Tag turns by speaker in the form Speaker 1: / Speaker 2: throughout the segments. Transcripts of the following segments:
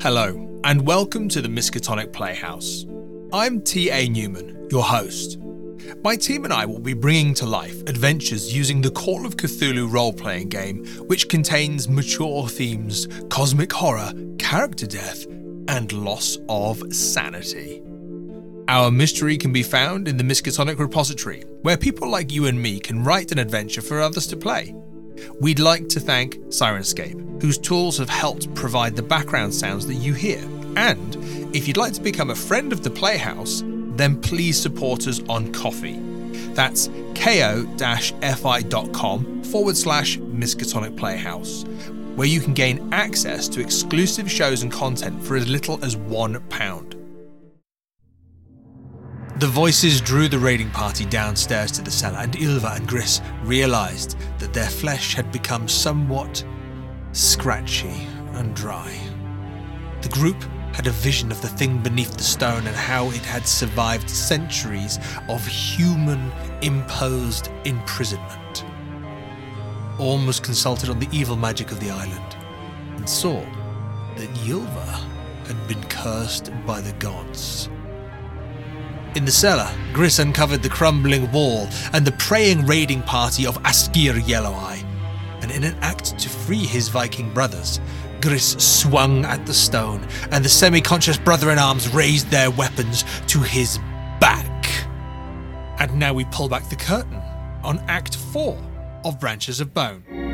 Speaker 1: Hello, and welcome to the Miskatonic Playhouse. I'm T.A. Newman, your host. My team and I will be bringing to life adventures using the Call of Cthulhu role playing game, which contains mature themes, cosmic horror, character death, and loss of sanity. Our mystery can be found in the Miskatonic repository, where people like you and me can write an adventure for others to play. We'd like to thank Syrinscape, whose tools have helped provide the background sounds that you hear. And if you'd like to become a friend of the Playhouse, then please support us on Ko-fi. That's ko-fi.com forward slash Miskatonic Playhouse, where you can gain access to exclusive shows and content for as little as one pound. The voices drew the raiding party downstairs to the cellar, and Ilva and Gris realized that their flesh had become somewhat scratchy and dry. The group had a vision of the thing beneath the stone and how it had survived centuries of human imposed imprisonment. Orm was consulted on the evil magic of the island and saw that Ylva had been cursed by the gods. In the cellar, Gris uncovered the crumbling wall and the praying raiding party of Askr Yelloweye. And in an act to free his Viking brothers, Gris swung at the stone, and the semi conscious brother in arms raised their weapons to his back. And now we pull back the curtain on Act 4 of Branches of Bone.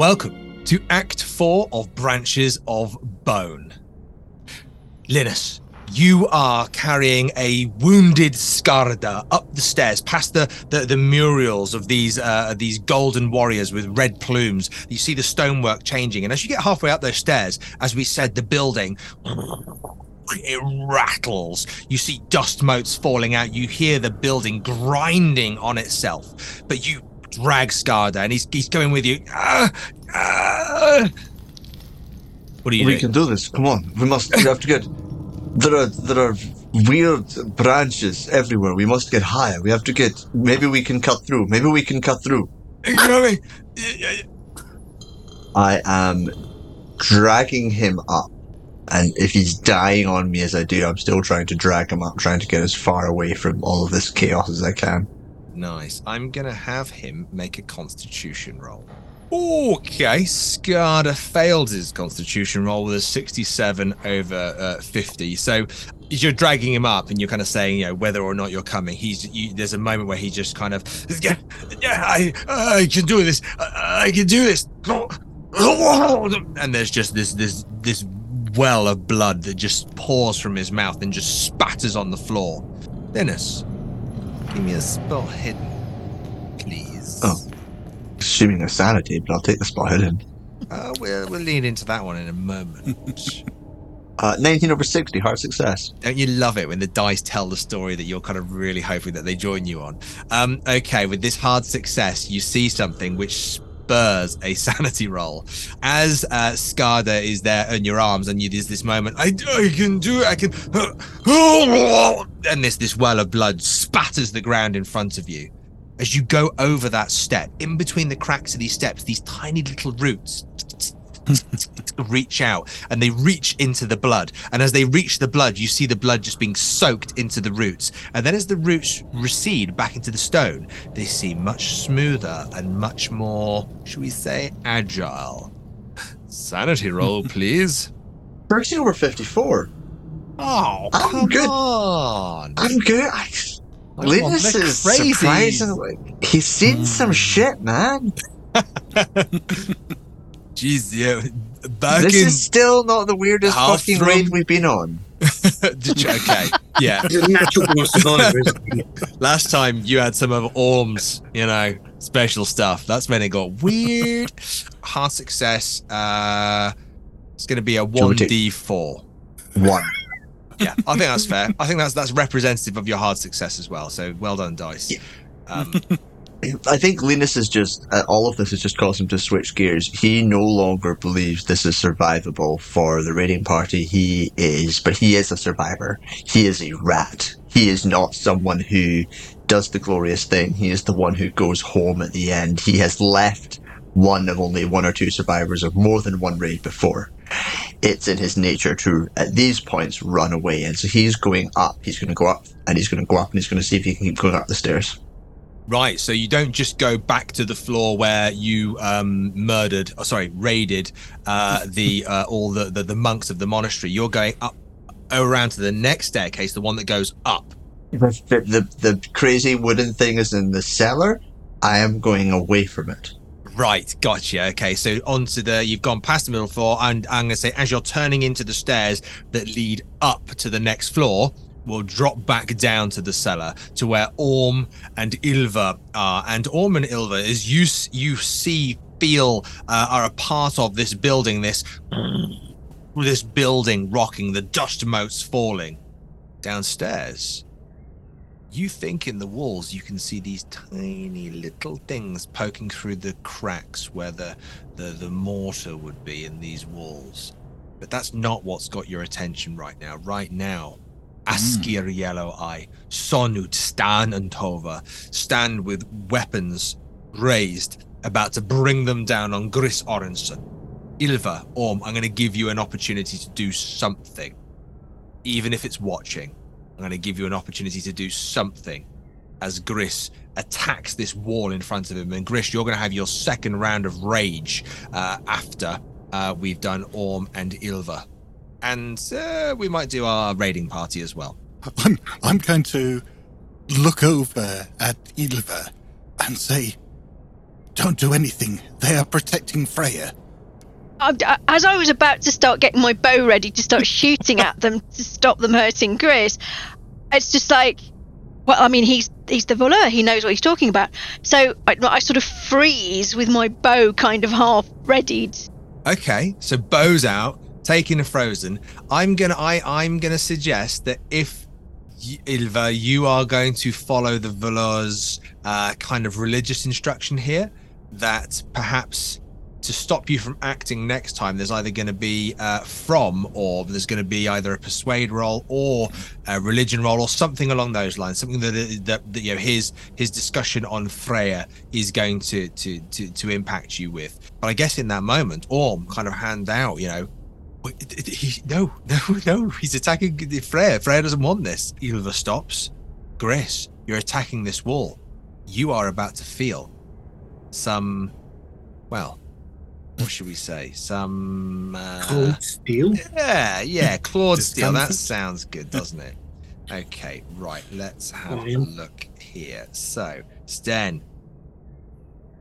Speaker 1: Welcome to Act 4 of Branches of Bone. Linus, you are carrying a wounded Skarda up the stairs, past the, the, the murals of these uh, these golden warriors with red plumes. You see the stonework changing, and as you get halfway up those stairs, as we said, the building it rattles. You see dust motes falling out. You hear the building grinding on itself, but you drag Skarda, and he's he's going with you. Ah, ah. What are you
Speaker 2: we
Speaker 1: doing?
Speaker 2: can do this. Come on. We must. We have to get. There are there are weird branches everywhere. We must get higher. We have to get. Maybe we can cut through. Maybe we can cut through.
Speaker 1: You
Speaker 2: I am dragging him up, and if he's dying on me as I do, I'm still trying to drag him up, trying to get as far away from all of this chaos as I can.
Speaker 1: Nice. I'm gonna have him make a Constitution roll. Okay, Skarda failed his Constitution roll with a 67 over uh, 50. So you're dragging him up and you're kind of saying, you know, whether or not you're coming, he's you, there's a moment where he just kind of, yeah, yeah, I, I can do this, I, I can do this, and there's just this this this well of blood that just pours from his mouth and just spatters on the floor. Dennis, give me a spell hidden.
Speaker 2: Assuming a sanity, but I'll take the spot hidden.
Speaker 1: Uh, we'll, we'll lean into that one in a moment.
Speaker 2: Uh, 19 over 60, hard success.
Speaker 1: Don't you love it when the dice tell the story that you're kind of really hoping that they join you on? Um, okay, with this hard success, you see something which spurs a sanity roll. As uh, Skarda is there in your arms, and you there's this moment, I, I can do it, I can. And this this well of blood spatters the ground in front of you. As you go over that step, in between the cracks of these steps, these tiny little roots reach out and they reach into the blood. And as they reach the blood, you see the blood just being soaked into the roots. And then as the roots recede back into the stone, they seem much smoother and much more, should we say, agile. Sanity roll, please.
Speaker 2: 13 over 54.
Speaker 1: Oh,
Speaker 2: I'm
Speaker 1: come
Speaker 2: good.
Speaker 1: on.
Speaker 2: I'm good. I, Linus is
Speaker 1: crazy.
Speaker 2: surprisingly. He's seen some shit, man.
Speaker 1: Jeez, yeah. Back
Speaker 2: this
Speaker 1: in.
Speaker 2: is still not the weirdest
Speaker 1: Half
Speaker 2: fucking
Speaker 1: from-
Speaker 2: raid we've been on.
Speaker 1: Did you- okay, yeah.
Speaker 3: It's a natural possibility.
Speaker 1: Last time you had some of Orm's, you know, special stuff. That's when it got weird. Hard success. Uh, it's going to be a
Speaker 2: Shall we
Speaker 1: one d four.
Speaker 2: One.
Speaker 1: Yeah, I think that's fair. I think that's that's representative of your hard success as well. So well done, dice.
Speaker 2: Yeah.
Speaker 1: Um,
Speaker 2: I think Linus is just uh, all of this has just caused him to switch gears. He no longer believes this is survivable for the raiding party. He is, but he is a survivor. He is a rat. He is not someone who does the glorious thing. He is the one who goes home at the end. He has left one of only one or two survivors of more than one raid before. It's in his nature to, at these points, run away. And so he's going up. He's going to go up and he's going to go up and he's going to see if he can keep going up the stairs.
Speaker 1: Right, so you don't just go back to the floor where you um, murdered, or sorry, raided uh, the uh, all the, the the monks of the monastery. You're going up around to the next staircase, the one that goes up.
Speaker 2: The, the, the crazy wooden thing is in the cellar. I am going away from it.
Speaker 1: Right, gotcha. Okay, so onto the you've gone past the middle floor, and I'm gonna say as you're turning into the stairs that lead up to the next floor, will drop back down to the cellar to where Orm and Ilva are. And Orm and Ilva, as you you see, feel uh, are a part of this building. This this building rocking, the dust motes falling downstairs. You think in the walls you can see these tiny little things poking through the cracks where the, the, the mortar would be in these walls. But that's not what's got your attention right now. Right now, hmm. Askr Yelloweye, Sonut, Stan, and Tova stand with weapons raised, about to bring them down on Gris Orenson. Ilva, Orm, I'm going to give you an opportunity to do something, even if it's watching. I'm going to give you an opportunity to do something as Gris attacks this wall in front of him. And Gris, you're going to have your second round of rage uh, after uh, we've done Orm and Ilva. And uh, we might do our raiding party as well.
Speaker 4: I'm, I'm going to look over at Ilva and say, Don't do anything. They are protecting Freya.
Speaker 5: As I was about to start getting my bow ready to start shooting at them to stop them hurting Gris, it's just like, well, I mean, he's he's the voleur. He knows what he's talking about. So I, I sort of freeze with my bow kind of half readied.
Speaker 1: Okay, so bows out, taking a frozen. I'm gonna I I'm gonna suggest that if y- Ilva, you are going to follow the Velour's uh, kind of religious instruction here, that perhaps to stop you from acting next time, there's either going to be uh, from, or there's going to be either a persuade role or a religion role or something along those lines. Something that that, that you know his his discussion on Freya is going to to to to impact you with. But I guess in that moment, Orm kind of hand out, you know, he, no, no, no. He's attacking Freya. Freya doesn't want this. Ilva stops. Gris, you're attacking this wall. You are about to feel some, well, what should we say? Some. Uh,
Speaker 3: Cold steel.
Speaker 1: yeah, yeah, clawed steel. That sounds good, doesn't it? Okay, right. Let's have a look here. So, Sten.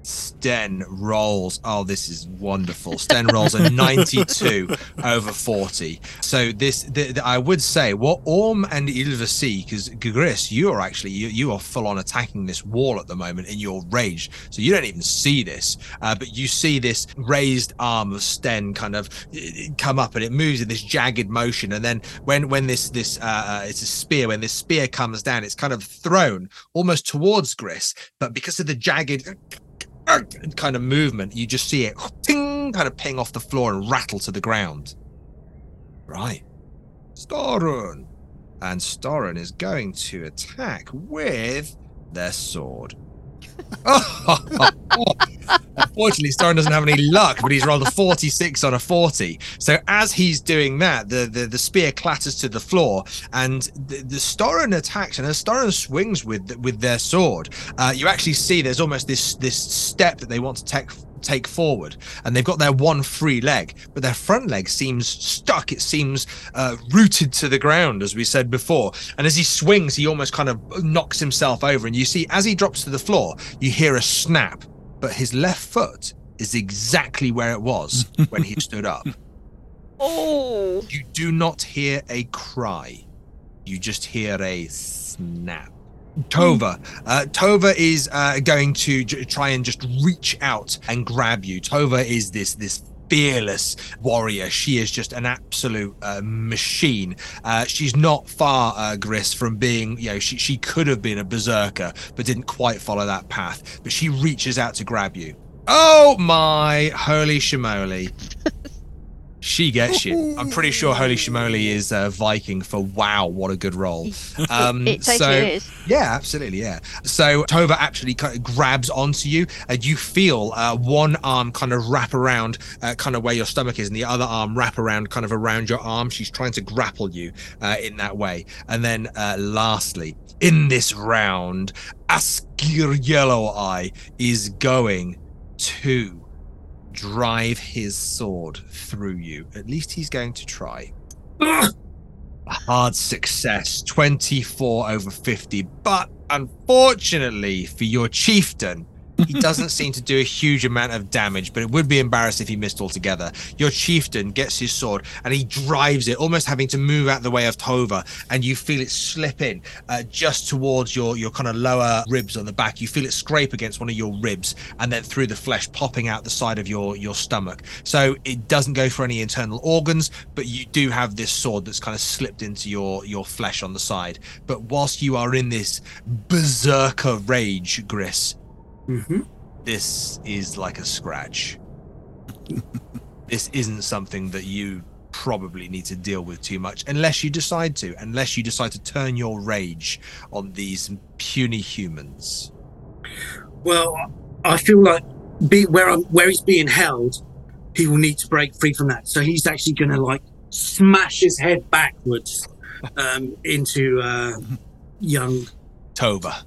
Speaker 1: Sten rolls. Oh, this is wonderful. Sten rolls a 92 over 40. So this, the, the- I would say, what Orm and Ilva see, because Gris, you are actually you, you are full on attacking this wall at the moment in your rage. So you don't even see this, uh, but you see this raised arm of Sten kind of uh, come up, and it moves in this jagged motion. And then when when this this uh, uh, it's a spear, when this spear comes down, it's kind of thrown almost towards Gris, but because of the jagged kind of movement, you just see it ting, kind of ping off the floor and rattle to the ground. Right. Storun. And Storun is going to attack with their sword. Unfortunately, Storun doesn't have any luck, but he's rolled a 46 on a 40. So as he's doing that, the, the, the spear clatters to the floor, and the, the Storun attacks, and as Storun swings with with their sword, uh, you actually see there's almost this this step that they want to take take forward. And they've got their one free leg but their front leg seems stuck. It seems uh, rooted to the ground as we said before. And as he swings he almost kind of knocks himself over. And you see as he drops to the floor you hear a snap. But his left foot is exactly where it was when he stood up.
Speaker 5: Oh,
Speaker 1: you do not hear a cry. You just hear a snap. Tova. Uh, Tova is uh, going to j- try and just reach out and grab you. Tova is this this fearless warrior. She is just an absolute uh, machine. Uh, she's not far, uh, Gris, from being, you know, she, she could have been a berserker, but didn't quite follow that path. But she reaches out to grab you. Oh my holy shimoli. She gets you. I'm pretty sure Holy Shimoli is uh, Viking for wow, what a good roll. Um,
Speaker 5: it totally
Speaker 1: so,
Speaker 5: is.
Speaker 1: yeah, absolutely, yeah. So Tova actually kind of grabs onto you, and you feel uh, one arm kind of wrap around, uh, kind of where your stomach is, and the other arm wrap around, kind of around your arm. She's trying to grapple you uh, in that way. And then, uh, lastly, in this round, Askir Yellow Eye is going to drive his sword through you. At least he's going to try. A hard success, 24 over 50. But unfortunately for your chieftain, he doesn't seem to do a huge amount of damage, but it would be embarrassing if he missed altogether. Your chieftain gets his sword and he drives it, almost having to move out the way of Tova, and you feel it slip in uh, just towards your your kind of lower ribs on the back. You feel it scrape against one of your ribs, and then through the flesh, popping out the side of your your stomach. So it doesn't go for any internal organs, but you do have this sword that's kind of slipped into your your flesh on the side. But whilst you are in this berserker rage, Gris,
Speaker 3: Mm-hmm.
Speaker 1: this is like a scratch. this isn't something that you probably need to deal with too much unless you decide to, unless you decide to turn your rage on these puny humans.
Speaker 3: Well, I feel like be where I'm where he's being held, he will need to break free from that. So he's actually going to like smash his head backwards um, into uh, young
Speaker 1: Tova.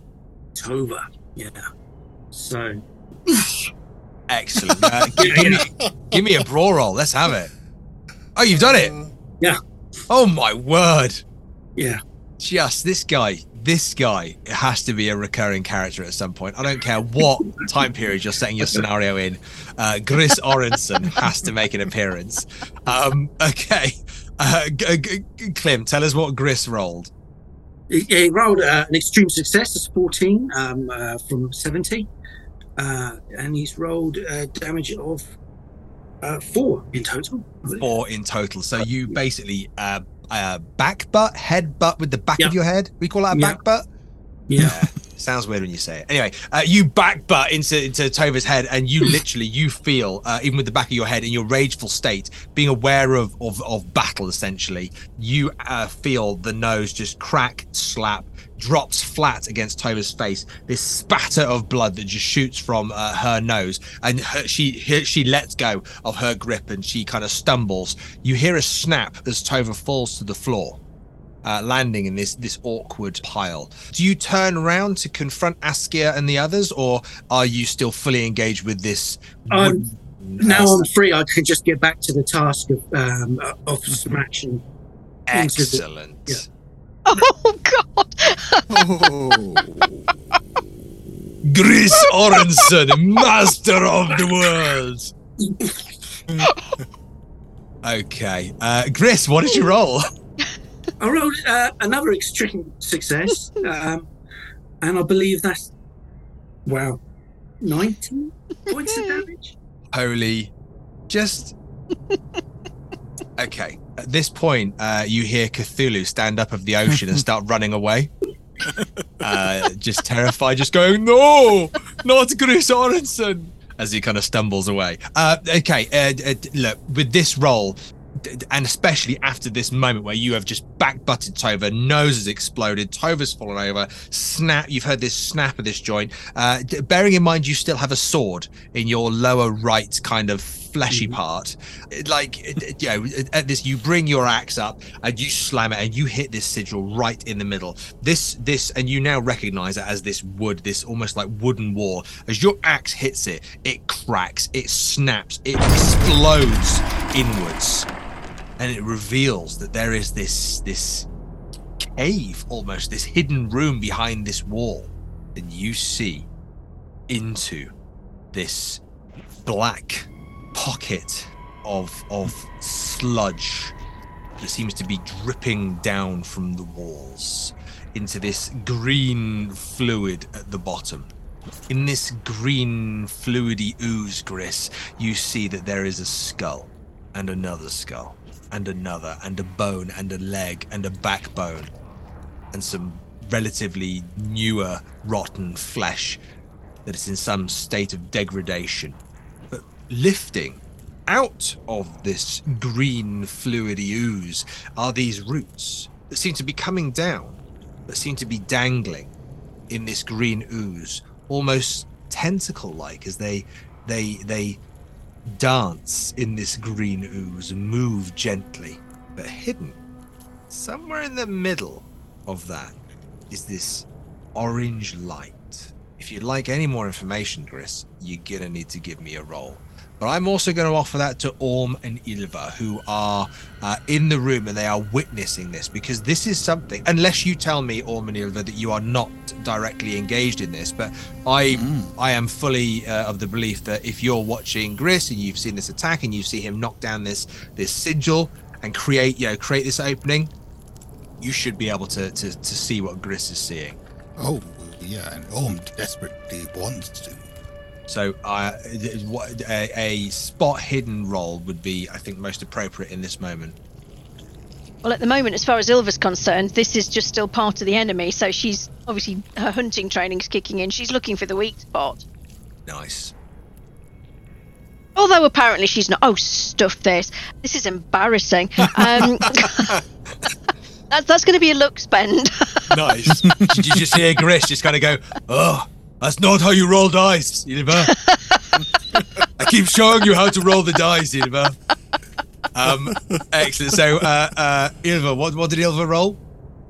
Speaker 3: Tova. Yeah. So
Speaker 1: Excellent. Uh, gi- give, me, give me a brawl roll. Let's have it. Oh, you've done it.
Speaker 3: Yeah.
Speaker 1: Oh my word.
Speaker 3: yeah.
Speaker 1: just this guy this guy has to be a recurring character at some point i don't care what time period you're setting your scenario in uh, gris orenson has to make an appearance um, okay uh, G- G- clem tell us what gris rolled
Speaker 3: He, he rolled uh, an extreme success. It's 14 um, uh, from 70. Uh, and he's rolled uh, damage of uh, four in total.
Speaker 1: Four in total so you basically uh, uh, back butt head butt with the back
Speaker 3: Yeah.
Speaker 1: of your head we call that a
Speaker 3: Yeah.
Speaker 1: back butt
Speaker 3: Yeah.
Speaker 1: Sounds weird when you say it. Anyway, uh, you back butt into, into Tova's head, and you literally you feel, uh, even with the back of your head in your rageful state, being aware of of, of battle. Essentially, you uh, feel the nose just crack, slap, drops flat against Tova's face. This spatter of blood that just shoots from uh, her nose, and her, she he- she lets go of her grip, and she kind of stumbles. You hear a snap as Tova falls to the floor uh, landing in this this awkward pile. Do you turn around to confront Askr and the others, or are you still fully engaged with this?
Speaker 3: Um,
Speaker 1: wooden-
Speaker 3: now I'm free. I can just get back to the task of um, of smashing. into the-
Speaker 1: excellent.
Speaker 3: yeah.
Speaker 5: Oh God!
Speaker 4: Oh.
Speaker 1: Gris Orenson, master of the world. okay, uh, Gris, what did you roll?
Speaker 3: I rolled uh, another extreme success, um, and I believe that's wow, 19 points of damage.
Speaker 1: Holy, just okay. At this point, uh, you hear Cthulhu stand up of the ocean and start running away. Uh, just terrified, just going, "No, not Gris Orenson!" As he kind of stumbles away. Uh, okay, uh, uh, look with this roll, d- d- and especially after this moment where you have just back butted Tova, nose has exploded, Tova's fallen over, snap. You've heard this snap of this joint. Uh, d- bearing in mind you still have a sword in your lower right kind of fleshy part. Like you know, at this you bring your axe up and you slam it and you hit this sigil right in the middle. This this and you now recognize it as this wood, this almost like wooden wall. As your axe hits it, it cracks, it snaps, it explodes inwards and it reveals that there is this this cave almost this hidden room behind this wall and you see into this black pocket of of sludge that seems to be dripping down from the walls into this green fluid at the bottom. In this green, fluidy ooze, Gris, you see that there is a skull, and another skull, and another, and a bone, and a leg, and a backbone, and some relatively newer, rotten flesh that is in some state of degradation. But lifting out of this green, fluidy ooze are these roots that seem to be coming down, that seem to be dangling in this green ooze, almost tentacle-like as they they they dance in this green ooze move gently, but hidden somewhere in the middle of that is this orange light. If you'd like any more information, Gris, you're gonna need to give me a roll. But I'm also going to offer that to Orm and Ilva, who are uh, in the room and they are witnessing this because this is something. Unless you tell me, Orm and Ilva, that you are not directly engaged in this, but I, I am fully uh, of the belief that if you're watching Gris and you've seen this attack and you see him knock down this this sigil and create, you know, create this opening, you should be able to to, to see what Gris is seeing.
Speaker 4: Oh, yeah, and Orm desperately wants to.
Speaker 1: So, uh, a, a spot hidden roll would be, I think, most appropriate in this moment.
Speaker 5: Well, at the moment, as far as Ilva's concerned, this is just still part of the enemy. So she's obviously her hunting training's kicking in. She's looking for the weak spot.
Speaker 1: Nice.
Speaker 5: Although apparently she's not. Oh, stuff this. This is embarrassing. Um, that's that's going to be a luck spend.
Speaker 1: Nice. Did you just hear Gris just kind of go, oh, that's not how you roll dice, Ilva. I keep showing you how to roll the dice, Ilva. Um, excellent. So, uh, uh, Ilva, what, what did Ilva roll?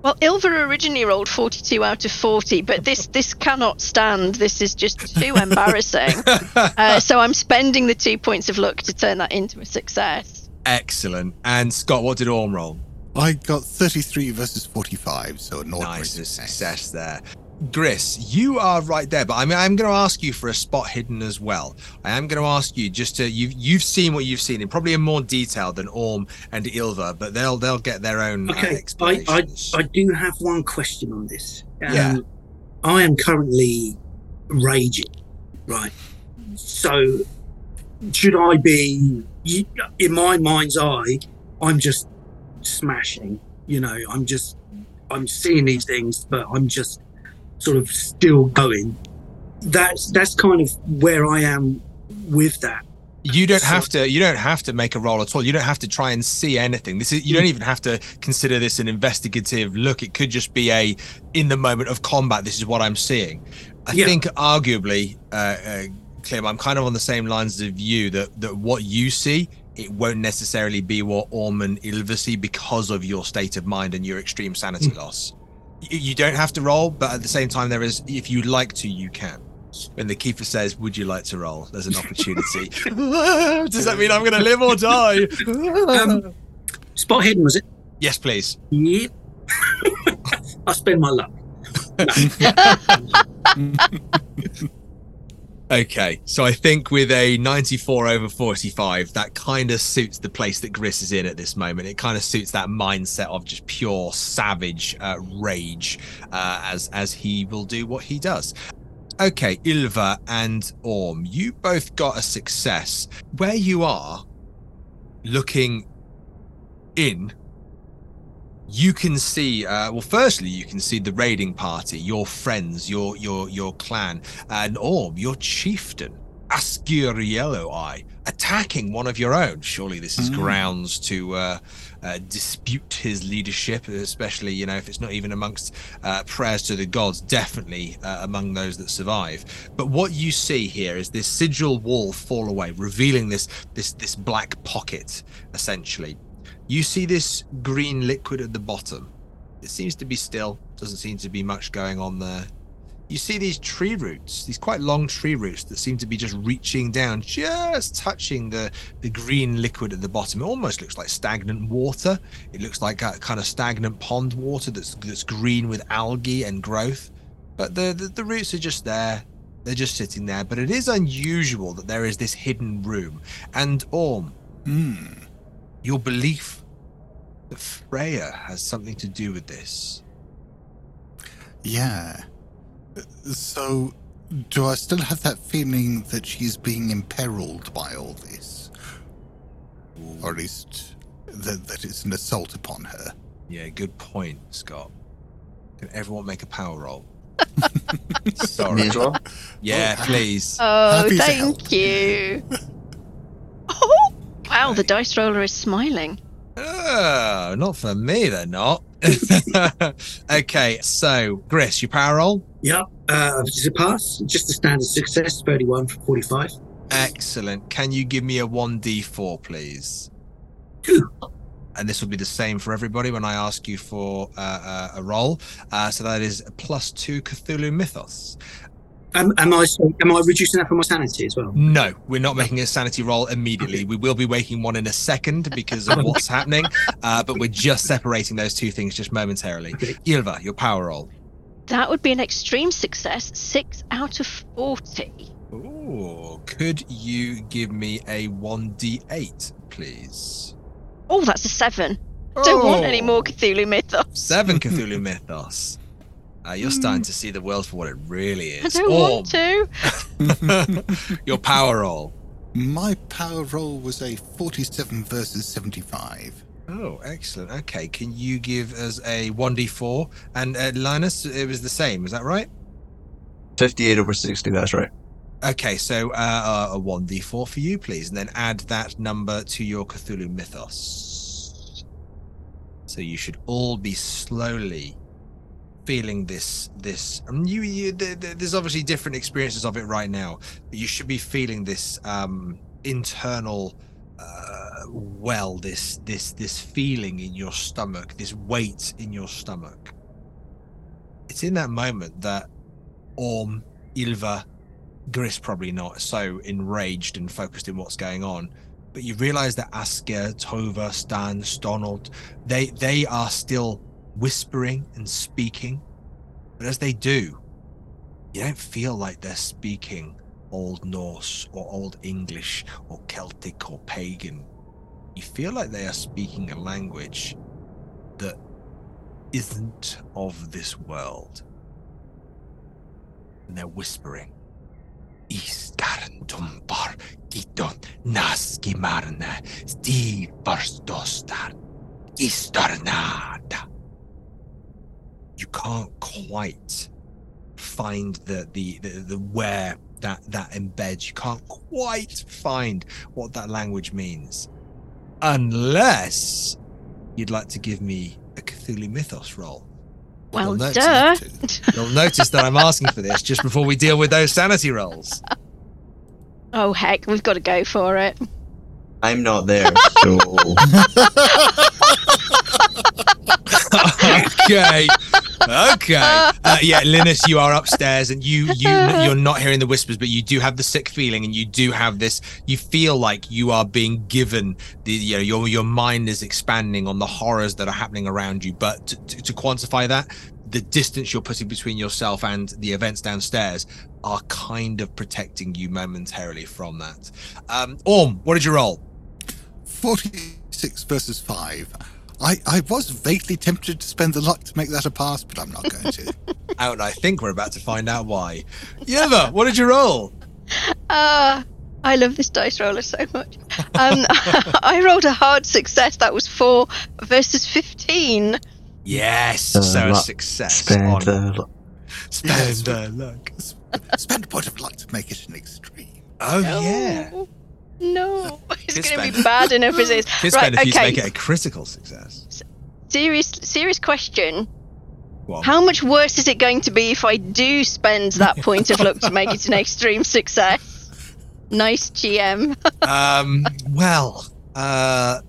Speaker 5: well, Ilva originally rolled 42 out of 40, but this this cannot stand. This is just too embarrassing. uh, so I'm spending the two points of luck to turn that into a success.
Speaker 1: Excellent. And Scott, what did Orm roll?
Speaker 4: I got 33 versus 45, so an ordinary
Speaker 1: Nice, a
Speaker 4: success.
Speaker 1: success there. Gris, you are right there, but I mean, I'm going to ask you for a spot hidden as well. I am going to ask you just to you've you've seen what you've seen in probably in more detail than Orm and Ilva, but they'll they'll get their own uh,
Speaker 3: Okay, I, I. I do have one question on this. Um,
Speaker 1: Yeah.
Speaker 3: I am currently raging, right? So, should I be, in my mind's eye, I'm just smashing, you know, I'm just, I'm seeing these things, but I'm just sort of still going. That's, that's kind of where I am with that.
Speaker 1: You don't
Speaker 3: So-
Speaker 1: have to. You don't have to make a roll at all. You don't have to try and see anything. This is. You don't even have to consider this an investigative look. It could just be a, in the moment of combat. This is what I'm seeing. I
Speaker 3: Yeah.
Speaker 1: think arguably, uh, uh, Clem, I'm kind of on the same lines of you that that what you see, it won't necessarily be what Orm and Ilva see because of your state of mind and your extreme sanity loss. You, you don't have to roll, but at the same time, there is. If you'd like to, you can. When the keeper says, "Would you like to roll?" There's an opportunity. Does that mean I'm going to live or die?
Speaker 3: Um, spot hidden, was it?
Speaker 1: yes, please.
Speaker 3: Yep. I spend my luck.
Speaker 1: Okay, so I think with a 94 over 45, that kind of suits the place that Gris is in at this moment. It kind of suits that mindset of just pure savage uh, rage uh, as as he will do what he does. Okay, Ilva and Orm, you both got a success. Where you are looking in you can see uh, well firstly you can see the raiding party your friends your your your clan and Orm, your chieftain Askr Yelloweye attacking one of your own. Surely this is
Speaker 4: Mm.
Speaker 1: grounds to uh, uh, dispute his leadership especially you know if it's not even amongst uh, prayers to the gods definitely uh, among those that survive. But what you see here is this sigil wall fall away revealing this this this black pocket essentially you see this green liquid at the bottom. It seems to be still, doesn't seem to be much going on there. You see these tree roots, these quite long tree roots that seem to be just reaching down, just touching the, the green liquid at the bottom. It almost looks like stagnant water. It looks like a kind of stagnant pond water that's that's green with algae and growth. But the, the, the roots are just there. They're just sitting there. But it is unusual that there is this hidden room. And Orm,
Speaker 4: Hmm.
Speaker 1: your belief that Freya has something to do with this.
Speaker 4: Yeah. So Do I still have that feeling that she's being imperiled by all this? Or at least that, that it's an assault upon her?
Speaker 1: Yeah, good point, Scott. Can everyone make a power roll? Sorry.
Speaker 2: Me as well.
Speaker 1: Yeah, oh, please.
Speaker 5: Oh,
Speaker 4: Happy
Speaker 5: thank you. Oh, wow, the dice roller is smiling.
Speaker 1: Oh, not for me, they're not. okay, so Gris, your power roll.
Speaker 3: Yep. Uh, does it pass? Just a standard success, 31 from 45.
Speaker 1: Excellent. Can you give me a 1d4, please?
Speaker 3: Two.
Speaker 1: And this will be the same for everybody when I ask you for uh, uh, a roll. Uh, so that is plus two Cthulhu Mythos.
Speaker 3: Am, am I am I reducing that for my sanity as well?
Speaker 1: No, we're not making a sanity roll immediately. We will be making one in a second because of what's happening, uh, but we're just separating those two things just momentarily.
Speaker 3: Okay.
Speaker 1: Ylva, your power roll.
Speaker 5: That would be an extreme success, six out of 40.
Speaker 1: Ooh, could you give me a 1d8, please?
Speaker 5: Oh, that's a seven. Don't want any
Speaker 1: Oh.
Speaker 5: more Cthulhu Mythos.
Speaker 1: Seven Cthulhu Mythos. Uh, you're starting to see the world for what it really
Speaker 5: I
Speaker 1: is.
Speaker 5: don't want to.
Speaker 1: to. your power roll.
Speaker 4: My power roll was a 47 versus 75.
Speaker 1: Oh, excellent. Okay, can you give us a 1d4? And uh, Linus, it was the same, is that right?
Speaker 2: 58 over 60, that's right.
Speaker 1: Okay, so uh, a 1d4 for you, please, and then add that number to your Cthulhu Mythos. So you should all be slowly feeling this. This. Mean, you, you th- th- there's obviously different experiences of it right now, but you should be feeling this um, internal uh, well, this this this feeling in your stomach, this weight in your stomach. It's in that moment that Orm, Ilva, Gris probably not so enraged and focused in what's going on. But you realize that Askr, Tova, Stan, Stonald, they they are still whispering and speaking. But as they do, you don't feel like they're speaking Old Norse or Old English or Celtic or pagan. You feel like they are speaking a language that isn't of this world. And they're whispering. Iskarn tumpar kiton naskimarna sti barstostar istarnada. You can't quite find the, the the the where that that embeds. You can't quite find what that language means, unless you'd like to give me a Cthulhu Mythos roll.
Speaker 5: Well,
Speaker 1: You'll notice
Speaker 5: duh.
Speaker 4: to.
Speaker 1: You'll notice that I'm asking for this just before we deal with those sanity rolls.
Speaker 5: Oh, heck, we've got to go for it.
Speaker 2: I'm not there, so
Speaker 1: okay. Okay. Uh, yeah, Linus, you are upstairs, and you you you're not hearing the whispers, but you do have the sick feeling, and you do have this. You feel like you are being given the you know your your mind is expanding on the horrors that are happening around you. But to, to, to quantify that, the distance you're putting between yourself and the events downstairs are kind of protecting you momentarily from that. Um, Orm, what did you roll?
Speaker 4: 46 versus 5. I, I was vaguely tempted to spend the luck to make that a pass, but I'm not going to.
Speaker 1: Out, and I think we're about to find out why. Yeva, what did you roll?
Speaker 5: Uh, I love this dice roller so much. Um, I rolled a hard success. That was 4 versus 15.
Speaker 1: Yes,
Speaker 2: Uh,
Speaker 1: so a success
Speaker 2: spend
Speaker 1: on
Speaker 2: the.
Speaker 1: spend
Speaker 4: Yes.
Speaker 1: the luck.
Speaker 4: spend a point of luck to make it an extreme.
Speaker 1: Oh yeah,
Speaker 5: No. It's going to be bad enough as it is.
Speaker 1: Kiss
Speaker 5: right,
Speaker 1: spend if you
Speaker 5: okay.
Speaker 1: make it a critical success.
Speaker 5: Serious, serious question.
Speaker 1: On.
Speaker 5: How much worse is it going to be if I do spend that point of luck to make it an extreme success? Nice GM.
Speaker 1: um, well, uh,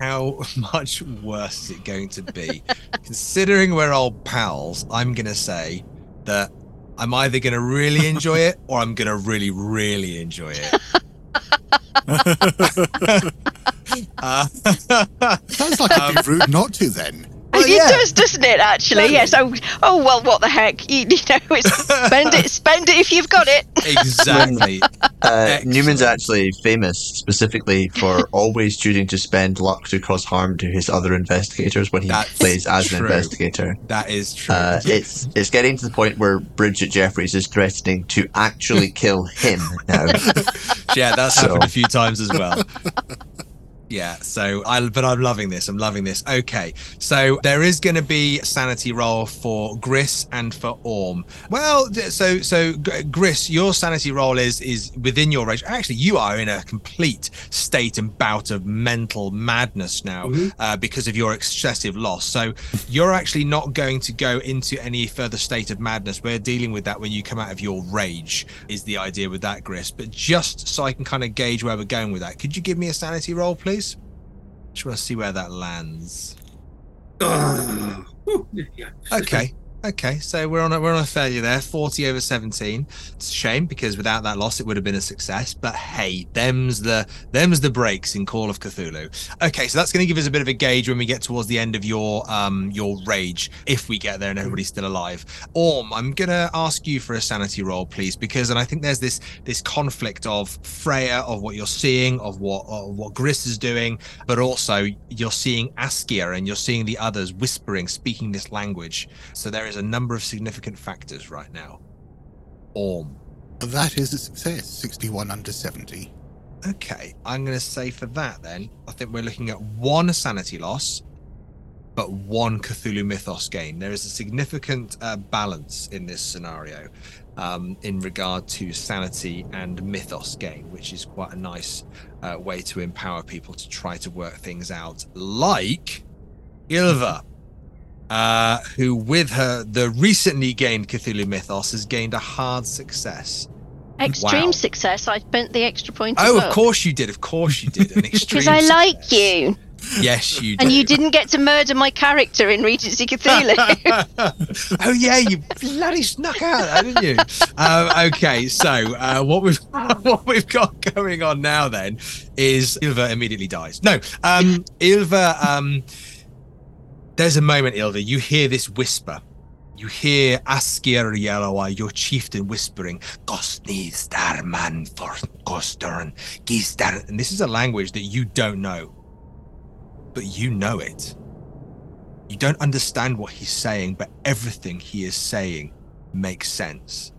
Speaker 1: how much worse is it going to be? Considering we're old pals, I'm gonna say that I'm either gonna really enjoy it or I'm gonna really, really enjoy it. Uh,
Speaker 4: Sounds like it'd be rude not to then.
Speaker 1: Oh,
Speaker 5: it
Speaker 1: yeah.
Speaker 5: does, doesn't it? Actually, yes. Oh, oh well. What the heck? You, you know, it's, spend it, spend it if you've got it.
Speaker 1: Exactly.
Speaker 2: Uh, Newman's actually famous specifically for always choosing to spend luck to cause harm to his other investigators when he
Speaker 1: That's
Speaker 2: plays as an investigator.
Speaker 1: that is true.
Speaker 2: Uh, it's it's getting to the point where Bridget Jeffries is threatening to actually kill him now.
Speaker 1: yeah, that's
Speaker 2: So-
Speaker 1: happened a few times as well. Yeah, so I but I'm loving this. I'm loving this. Okay, so there is going to be a sanity roll for Gris and for Orm. Well, so so Gris, your sanity roll is is within your range. Actually, you are in a complete state and bout of mental madness now
Speaker 3: Mhm.
Speaker 1: uh, because of your excessive loss. So you're actually not going to go into any further state of madness. We're dealing with that when you come out of your rage. Is the idea with that, Gris? But just so I can kind of gauge where we're going with that, could you give me a sanity roll, please? Just want to see where that lands. Okay. Okay, so we're on a, we're on a failure there, forty over seventeen. It's a shame because without that loss, it would have been a success. But hey, them's the them's the breaks in Call of Cthulhu. Okay, so that's going to give us a bit of a gauge when we get towards the end of your um your rage, if we get there and everybody's still alive. Orm, I'm going to ask you for a sanity roll, please, because and I think there's this this conflict of Freya, of what you're seeing, of what of what Gris is doing, but also you're seeing Askr and you're seeing the others whispering, speaking this language. So there is a number of significant factors right now. Orm.
Speaker 4: That is a success. 61 under 70.
Speaker 1: Okay, I'm going to say for that then, I think we're looking at one sanity loss, but one Cthulhu Mythos gain. There is a significant uh, balance in this scenario um, in regard to sanity and Mythos gain, which is quite a nice uh, way to empower people to try to work things out. Like Ilva, uh, who with her the recently gained Cthulhu Mythos has gained a hard success.
Speaker 5: Extreme
Speaker 1: Wow.
Speaker 5: success. I spent the extra point.
Speaker 1: Oh, of course you did. Of course you did. An extreme.
Speaker 5: Because I like you,
Speaker 1: Yes, you did.
Speaker 5: and you didn't get to murder my character in Regency Cthulhu.
Speaker 1: oh yeah, you bloody snuck out, didn't you? um, okay, so uh, what we've what we've got going on now then is Ilva immediately dies. No, um, Ilva. Um, there's a moment, Ilva. You hear this whisper. You hear Askr Yelloweye, your chieftain, whispering, "Gostni Starman for Gostern Gistar," and this is a language that you don't know, but you know it. You don't understand what he's saying, but everything he is saying makes sense.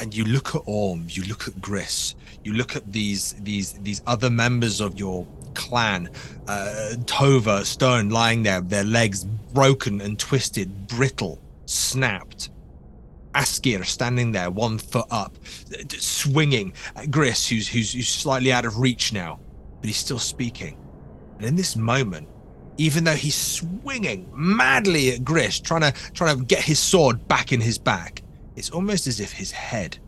Speaker 1: And you look at Orm, you look at Gris, you look at these these these other members of your clan, uh, Tova, Stone, lying there, their legs broken and twisted, brittle, snapped. Askr standing there, one foot up, swinging at Gris, who's, who's who's slightly out of reach now, but he's still speaking. And in this moment, even though he's swinging madly at Gris, trying to trying to get his sword back in his back, it's almost as if his head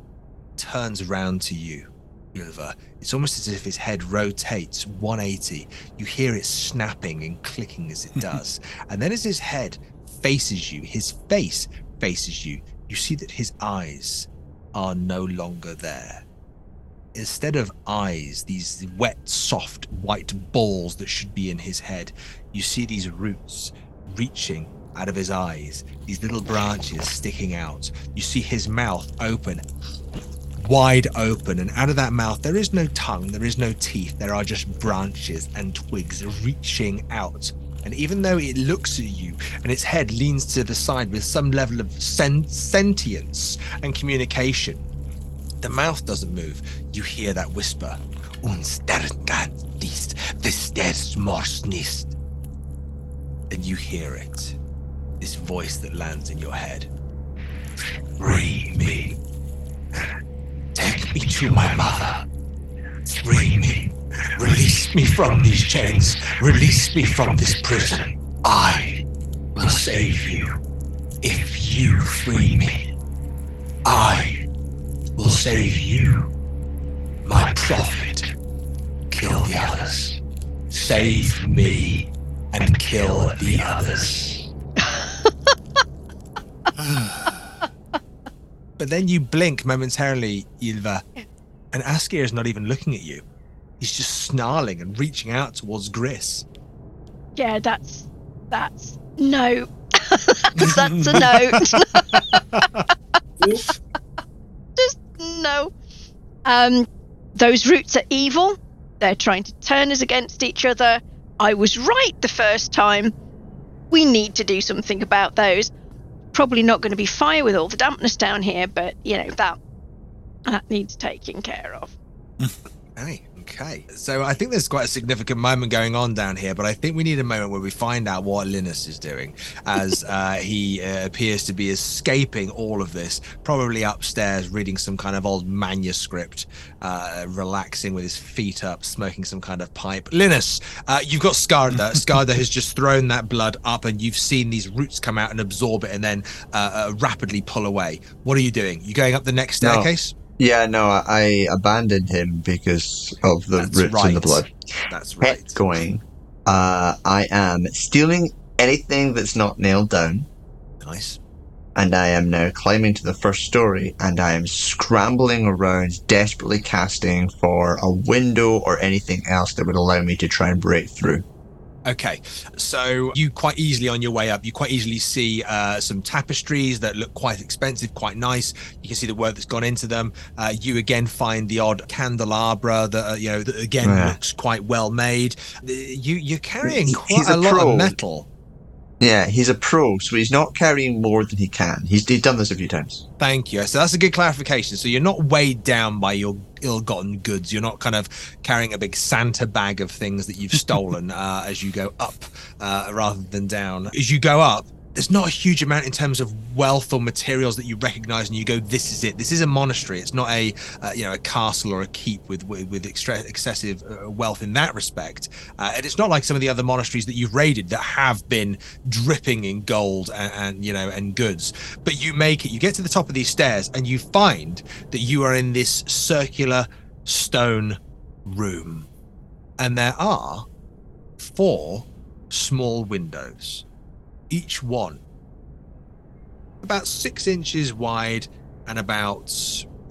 Speaker 1: turns round to you, It's almost as if his head rotates 180. You hear it snapping and clicking as it does. and then as his head faces you, his face faces you, you see that his eyes are no longer there instead of eyes, these wet, soft, white balls that should be in his head, you see these roots reaching out of his eyes, these little branches sticking out. You see his mouth open, wide open, and out of that mouth, there is no tongue, there is no teeth, there are just branches and twigs reaching out. And even though it looks at you and its head leans to the side with some level of sen- sentience and communication, the mouth doesn't move. You hear that whisper. And you hear it. This voice that lands in your head. Free me. Take me to my mother. Free me. Release me from these chains. Release me from this prison. I will save you. If you free me. I will save you. My prophet. Kill the others. Save me and kill the others. But then you blink momentarily, Ylva, and Askr is not even looking at you. He's just snarling and reaching out towards Gris.
Speaker 5: yeah, that's That's no. That's a no. Just no. Um, those roots are evil. They're trying to turn us against each other. I was right the first time. We need to do something about those. Probably not going to be fire with all the dampness down here, but you know that that needs taking care of.
Speaker 1: Hey, okay. So I think there's quite a significant moment going on down here, but I think we need a moment where we find out what Linus is doing as uh, he uh, appears to be escaping all of this, probably upstairs reading some kind of old manuscript, uh, relaxing with his feet up, smoking some kind of pipe. Linus, uh, you've got Skarda. Skarda has just thrown that blood up, and you've seen these roots come out and absorb it and then uh, uh, rapidly pull away. What are you doing? You going up the next
Speaker 2: No. Yeah, no, I abandoned him because of the
Speaker 1: That's
Speaker 2: roots in the blood.
Speaker 1: That's right.
Speaker 2: going. Uh, I am stealing anything that's not nailed down,
Speaker 1: Nice.
Speaker 2: and I am now climbing to the first story, and I am scrambling around, desperately casting for a window or anything else that would allow me to try and break through.
Speaker 1: Okay, so you quite easily on your way up, you quite easily see uh, some tapestries that look quite expensive, quite nice. You can see the work that's gone into them. Uh, you again find the odd candelabra that uh, you know that again
Speaker 2: Yeah.
Speaker 1: looks quite well made. You you're carrying quite
Speaker 2: he's
Speaker 1: a,
Speaker 2: a
Speaker 1: lot of metal.
Speaker 2: Yeah, he's a pro, so he's not carrying more than he can. He's, he's done this a few times.
Speaker 1: Thank you. So that's a good clarification. So you're not weighed down by your ill-gotten goods. You're not kind of carrying a big Santa bag of things that you've stolen uh, as you go up, uh, rather than down. As you go up, there's not a huge amount in terms of wealth or materials that you recognize, and you go, "This is it. This is a monastery. It's not a uh, you know a castle or a keep with with, with extra, excessive uh, wealth in that respect. Uh, and it's not like some of the other monasteries that you've raided that have been dripping in gold and, and you know and goods but you make it you get to the top of these stairs and you find that you are in this circular stone room and there are four small windows each one about six inches wide and about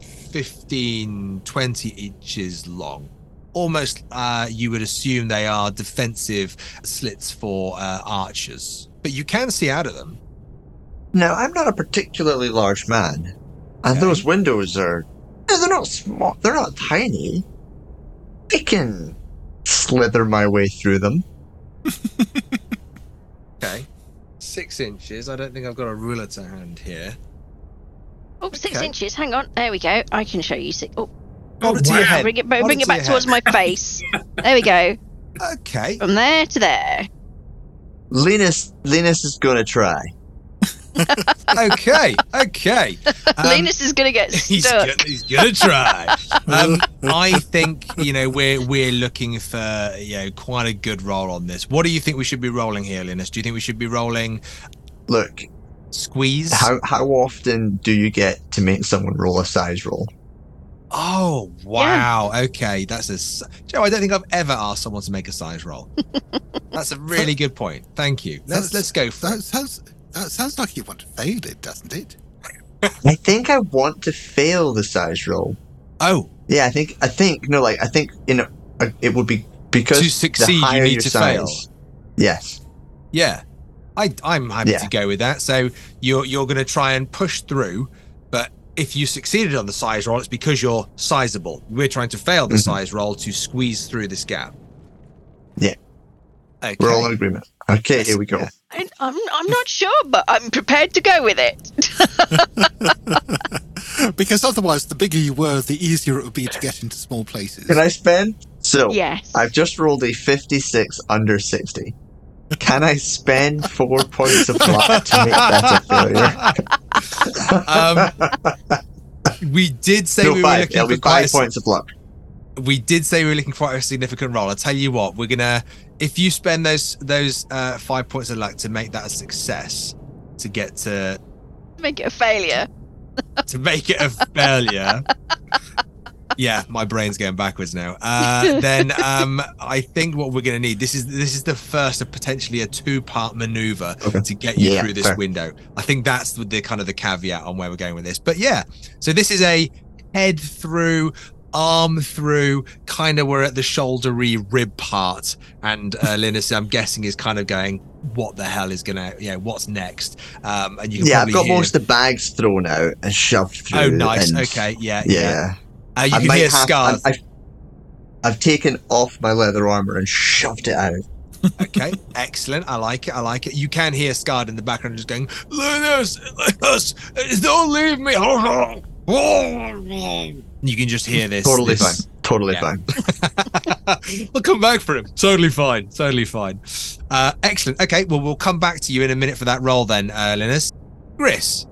Speaker 1: 15 20 inches long almost uh, you would assume they are defensive slits for uh, archers but you can see out of them
Speaker 2: Now, I'm not a particularly large man, and
Speaker 1: Okay.
Speaker 2: those windows are. They're not small. They're not tiny. I can slither my way through them.
Speaker 1: Okay. Six inches. I don't think I've got a ruler to hand here.
Speaker 5: Oh, six
Speaker 1: Okay.
Speaker 5: inches. Hang on. There we go. I can show you six. Oh,
Speaker 1: Hold it to your head.
Speaker 5: bring it, bring
Speaker 1: it
Speaker 5: it back
Speaker 1: your
Speaker 5: towards my face. There we go.
Speaker 1: Okay.
Speaker 5: From there to there.
Speaker 2: Linus, Linus is going to try.
Speaker 1: Okay. Okay. Um,
Speaker 5: Linus is going to get
Speaker 1: He's
Speaker 5: stuck.
Speaker 1: gonna, he's gonna try. Um, I think you know we're we're looking for you know quite a good roll on this. What do you think we should be rolling here, Linus? Do you think we should be rolling
Speaker 2: Look,
Speaker 1: squeeze?
Speaker 2: how how often do you get to make someone roll a size roll?
Speaker 1: Oh wow! Okay, that's a Joe. I don't think I've ever asked someone to make a size roll. that's a really good point. Thank you. Let's
Speaker 4: That's-
Speaker 1: let's go for
Speaker 4: That
Speaker 1: it.
Speaker 4: sounds that sounds like you want to fail it, doesn't it?
Speaker 2: I think I want to fail the size roll.
Speaker 1: Oh,
Speaker 2: Yeah, I think I think no, like I think in a, a- it would be because
Speaker 1: To succeed, you need to
Speaker 2: size,
Speaker 1: fail.
Speaker 2: Yes.
Speaker 1: yeah. I I'm happy
Speaker 2: Yeah.
Speaker 1: to go with that. So you're you're going to try and push through, but if you succeeded on the size roll, it's because you're sizable. We're trying to fail the
Speaker 2: Mhm.
Speaker 1: size roll to squeeze through this gap.
Speaker 2: Yeah.
Speaker 1: Okay.
Speaker 2: We're all in agreement. Okay,
Speaker 1: Yes,
Speaker 2: here we go.
Speaker 1: yeah.
Speaker 5: I- I'm, I'm not sure, but I'm prepared to go with it.
Speaker 4: because otherwise, the bigger you were, the easier it would be to get into small places.
Speaker 2: Can I spend? So
Speaker 5: yes.
Speaker 2: I've just rolled a 56 under 60. Can I spend four points of luck to make that a failure?
Speaker 1: um, we did say
Speaker 2: no,
Speaker 1: we were looking
Speaker 2: It'll
Speaker 1: for
Speaker 2: be
Speaker 1: quite
Speaker 2: five
Speaker 1: a,
Speaker 2: points of luck.
Speaker 1: we did say we were looking for quite a significant roll. I'll tell you what, we're gonna if you spend those those uh, five points of luck to make that a success, to get to
Speaker 5: Make it a failure.
Speaker 1: to make it a failure. Yeah, my brain's going backwards now. Uh, then um, I think what we're going to need this is this is the first of potentially a two part maneuver
Speaker 2: Okay.
Speaker 1: to get you
Speaker 2: Yeah,
Speaker 1: through this
Speaker 2: fair.
Speaker 1: window. I think that's the, the kind of the caveat on where we're going with this. But yeah, so this is a head through arm through, kind of where at the shouldery rib part. And uh, Linus, I'm guessing, is kind of going, "What the hell is gonna? Yeah, what's next?" Um, and you can
Speaker 2: Yeah, I've got
Speaker 1: hear-
Speaker 2: most of the bags thrown out and shoved through.
Speaker 1: Oh, nice.
Speaker 2: and-
Speaker 1: Okay, yeah, yeah.
Speaker 2: Yeah.
Speaker 1: Uh, you
Speaker 2: I
Speaker 1: can hear
Speaker 2: have-. I've, I've taken off my leather armor and shoved it out.
Speaker 1: Okay, excellent. I like it. I like it. You can hear Scard in the background just going, Linus, Linus, don't leave me. You can just hear this.
Speaker 2: Totally
Speaker 1: this-
Speaker 2: fine. Totally
Speaker 1: yeah.
Speaker 2: fine.
Speaker 1: I'll come back for him. Totally fine. Totally fine. Uh, excellent. Okay, well, we'll come back to you in a minute for that role then, uh, Linus. Gris,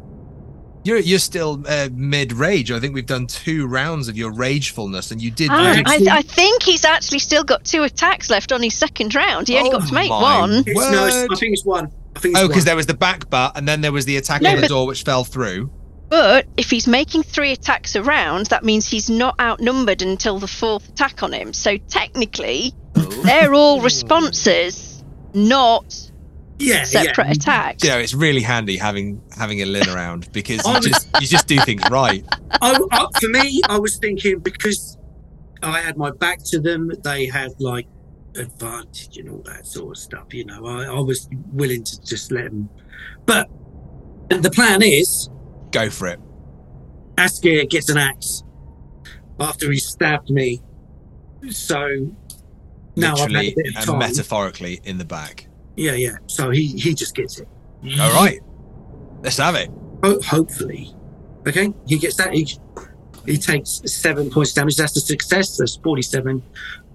Speaker 1: you're you're still uh, mid rage. I think we've done two rounds of your ragefulness, and you did. you
Speaker 5: Ah, I, I think he's actually still got two attacks left on his second round. He only
Speaker 1: Oh
Speaker 5: got to make
Speaker 1: my
Speaker 5: one.
Speaker 3: It's, no, it's, I think it's one. I think it's
Speaker 1: oh,
Speaker 3: one.
Speaker 1: because there was the back butt, and then there was the attack
Speaker 5: No,
Speaker 1: on the
Speaker 5: but-
Speaker 1: door, which fell through.
Speaker 5: But if he's making three attacks a round, that means he's not outnumbered until the fourth attack on him. So technically, oh. they're all responses, not
Speaker 3: yeah,
Speaker 5: separate
Speaker 3: yeah.
Speaker 5: attacks.
Speaker 1: you know, it's really handy having having a Lynn around because you just you just do things right.
Speaker 3: I, I, for me, I was thinking because I had my back to them, they had like advantage and all that sort of stuff. You know, I, I was willing to just let them. But the plan is
Speaker 1: Go for it.
Speaker 3: Askr gets an axe after he stabbed me. So now I've had a bit of time.
Speaker 1: metaphorically in the back.
Speaker 3: yeah, yeah. So he he just gets it.
Speaker 1: All right, let's have it.
Speaker 3: Ho- hopefully. Okay, he gets that. He, he takes seven points of damage. That's a success. That's 47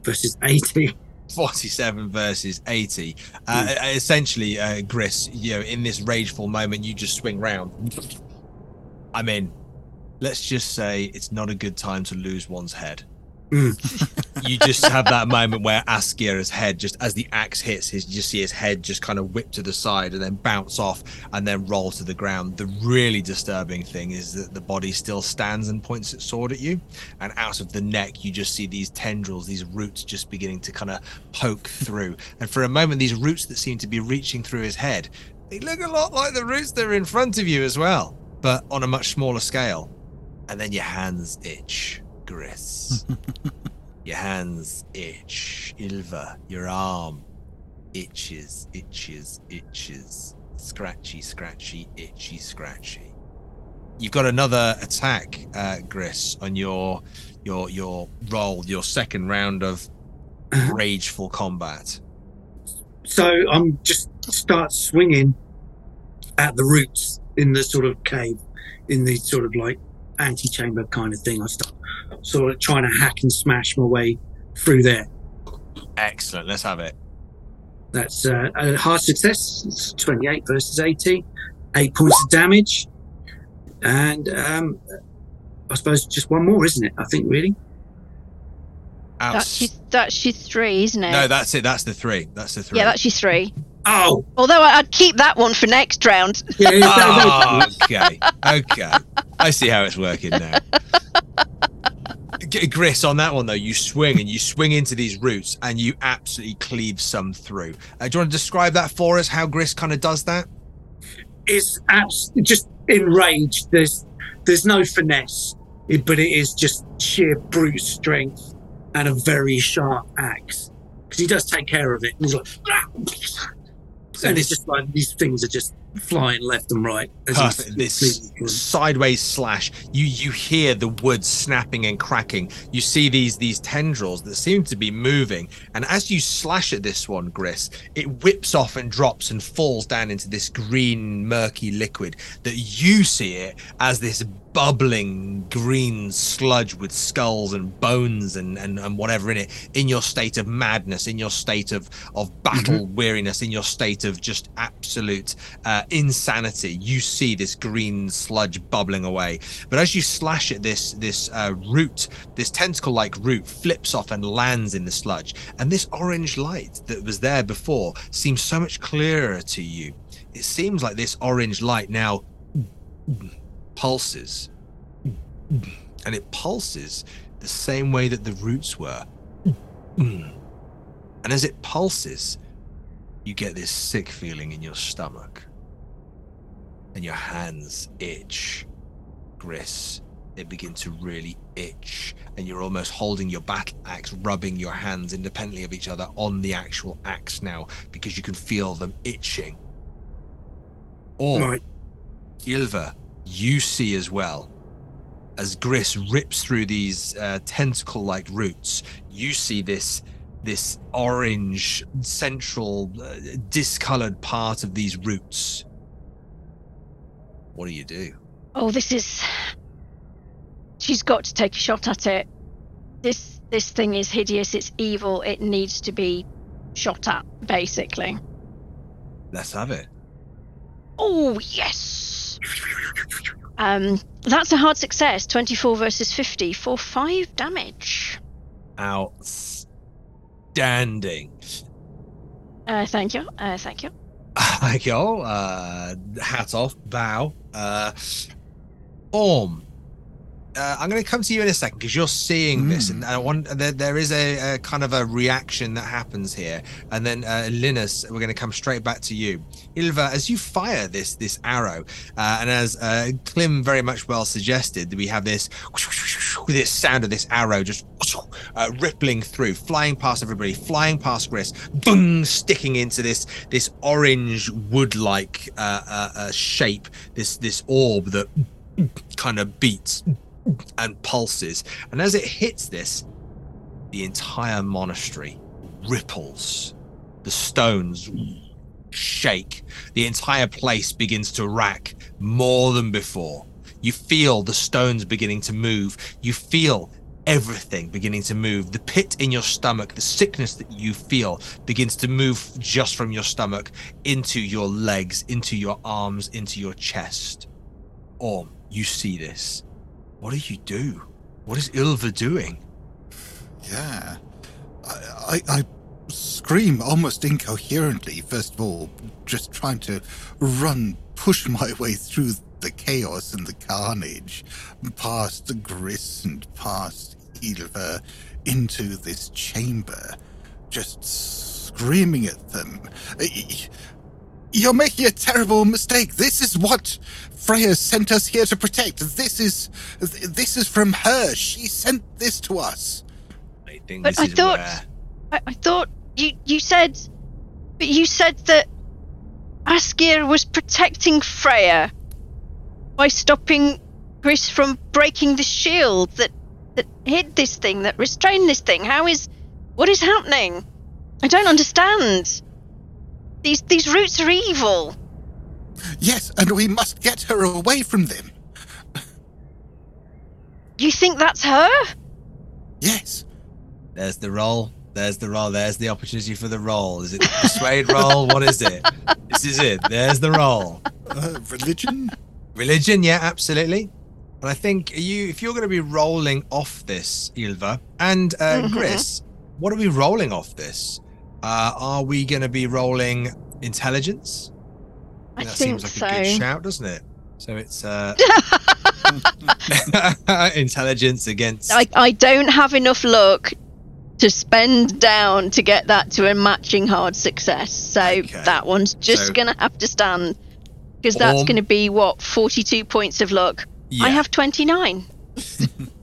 Speaker 3: versus 80.
Speaker 1: 47 versus 80. Uh, Essentially, uh, Gris, you know, in this rageful moment, you just swing round. I mean, let's just say it's not a good time to lose one's head. Mm. you just have that moment where Askr's head, just as the axe hits, his, you just see his head just kind of whip to the side and then bounce off and then roll to the ground. The really disturbing thing is that the body still stands and points its sword at you, and out of the neck, you just see these tendrils, these roots just beginning to kind of poke through. And for a moment, these roots that seem to be reaching through his head, they look a lot like the roots that are in front of you as well, but on a much smaller scale. And then your hands itch, Gris. your hands itch. Ilva, your arm itches, itches, itches. Scratchy, scratchy, itchy, scratchy. You've got another attack, uh, Gris, on your your your roll, your second round of rageful combat.
Speaker 3: So I'm just start swinging at the roots in the sort of cave, in the sort of like antechamber kind of thing. I start sort of trying to hack and smash my way through there.
Speaker 1: Excellent. Let's have it.
Speaker 3: That's uh, a hard success. It's 28 versus 80, eight points of damage, and um, I suppose just one more, isn't it? I think really.
Speaker 1: Outs-
Speaker 5: That's your, that's your three, isn't it?
Speaker 1: no, that's it. That's the three. That's the three.
Speaker 5: yeah, that's your three.
Speaker 3: Oh,
Speaker 5: Although I- I'd keep that one for next round.
Speaker 3: yeah, that- that-
Speaker 1: Oh, okay. Okay. I see how it's working now. G- Gris, on that one though, you swing and you swing into these roots and you absolutely cleave some through. Uh, do you want to describe that for us? How Gris kind of does that?
Speaker 3: it's abs- just enraged. There's there's no finesse, but it is just sheer brute strength and a very sharp axe. Because he does take care of it. And he's like, "Ah!" And it's just like these things are just flying left and right.
Speaker 1: Perfect. This sideways slash. You you hear the wood snapping and cracking. You see these these tendrils that seem to be moving. And as you slash at this one, Gris, it whips off and drops and falls down into this green murky liquid that you see it as this bubbling green sludge with skulls and bones and, and, and whatever in it in your state of madness in your state of of battle weariness in your state of just absolute uh, insanity. You see this green sludge bubbling away. But as you slash at this this uh, root this tentacle like root flips off and lands in the sludge. And this orange light that was there before seems so much clearer to you. It seems like this orange light now pulses. And it pulses the same way that the roots were. And as it pulses you get this sick feeling in your stomach and your hands itch gris they begin to really itch, and you're almost holding your battle axe, rubbing your hands independently of each other on the actual axe now because you can feel them itching. Or
Speaker 3: Right.
Speaker 1: Ylva, you see as well as Gris rips through these uh, tentacle-like roots. You see this this orange central uh, discolored part of these roots. What do you do?
Speaker 5: Oh, this is. She's got to take a shot at it. This this thing is hideous. It's evil. It needs to be shot at, basically.
Speaker 1: Let's have it.
Speaker 5: Oh yes. Um, that's a hard success. Twenty-four versus fifty for five damage.
Speaker 1: Outstanding.
Speaker 5: Uh, thank you. Uh, thank you.
Speaker 1: I go. Uh, hat off. Bow. Uh, Orm. Uh, I'm going to come to you in a second because you're seeing this, and I want there, there is a, a kind of a reaction that happens here, and then uh, Linus, we're going to come straight back to you, Ilva, as you fire this this arrow, uh, and as uh, Clym very much well suggested, we have this this sound of this arrow just uh, rippling through, flying past everybody, flying past Gris, boom, sticking into this this orange wood-like uh, uh, uh, shape, this this orb that kind of beats and pulses. And as it hits this, the entire monastery ripples. The stones shake. The entire place begins to rack more than before. You feel the stones beginning to move. You feel everything beginning to move. The pit in your stomach, the sickness that you feel begins to move just from your stomach into your legs, into your arms, into your chest. Orm, you see this. What do you do? What is Ilva doing?
Speaker 4: Yeah. I, I, I scream almost incoherently, first of all, just trying to run, push my way through the chaos and the carnage, past the Gris and past Ilva, into this chamber, just screaming at them. You're making a terrible mistake. This is what Freya sent us here to protect. This is this is from her. She sent this to us.
Speaker 1: I think
Speaker 5: But
Speaker 1: this
Speaker 5: I
Speaker 1: is
Speaker 5: thought-
Speaker 1: where
Speaker 5: I, I thought you you said, but you said that Askr was protecting Freya by stopping Gris from breaking the shield that that hid this thing, that restrained this thing. How is what is happening? I don't understand. These these roots are evil.
Speaker 4: Yes, and we must get her away from them.
Speaker 5: You think that's her?
Speaker 4: Yes.
Speaker 1: there's the roll. There's the roll. There's the opportunity for the roll. Is it the persuade roll? What is it? This is it. There's the roll.
Speaker 4: Uh, religion?
Speaker 1: Religion, yeah, absolutely. And I think you, if you're going to be rolling off this, Ilva and uh,
Speaker 5: Mhm.
Speaker 1: Gris, what are we rolling off this? Uh, are we going to be rolling intelligence?
Speaker 5: I
Speaker 1: that
Speaker 5: think
Speaker 1: seems like
Speaker 5: so.
Speaker 1: a good shout, doesn't it? So it's uh, intelligence against.
Speaker 5: I, I don't have enough luck to spend down to get that to a matching hard success. So
Speaker 1: Okay.
Speaker 5: that one's just
Speaker 1: So-
Speaker 5: gonna have to stand because that's gonna be what 42 points of luck. I have 29.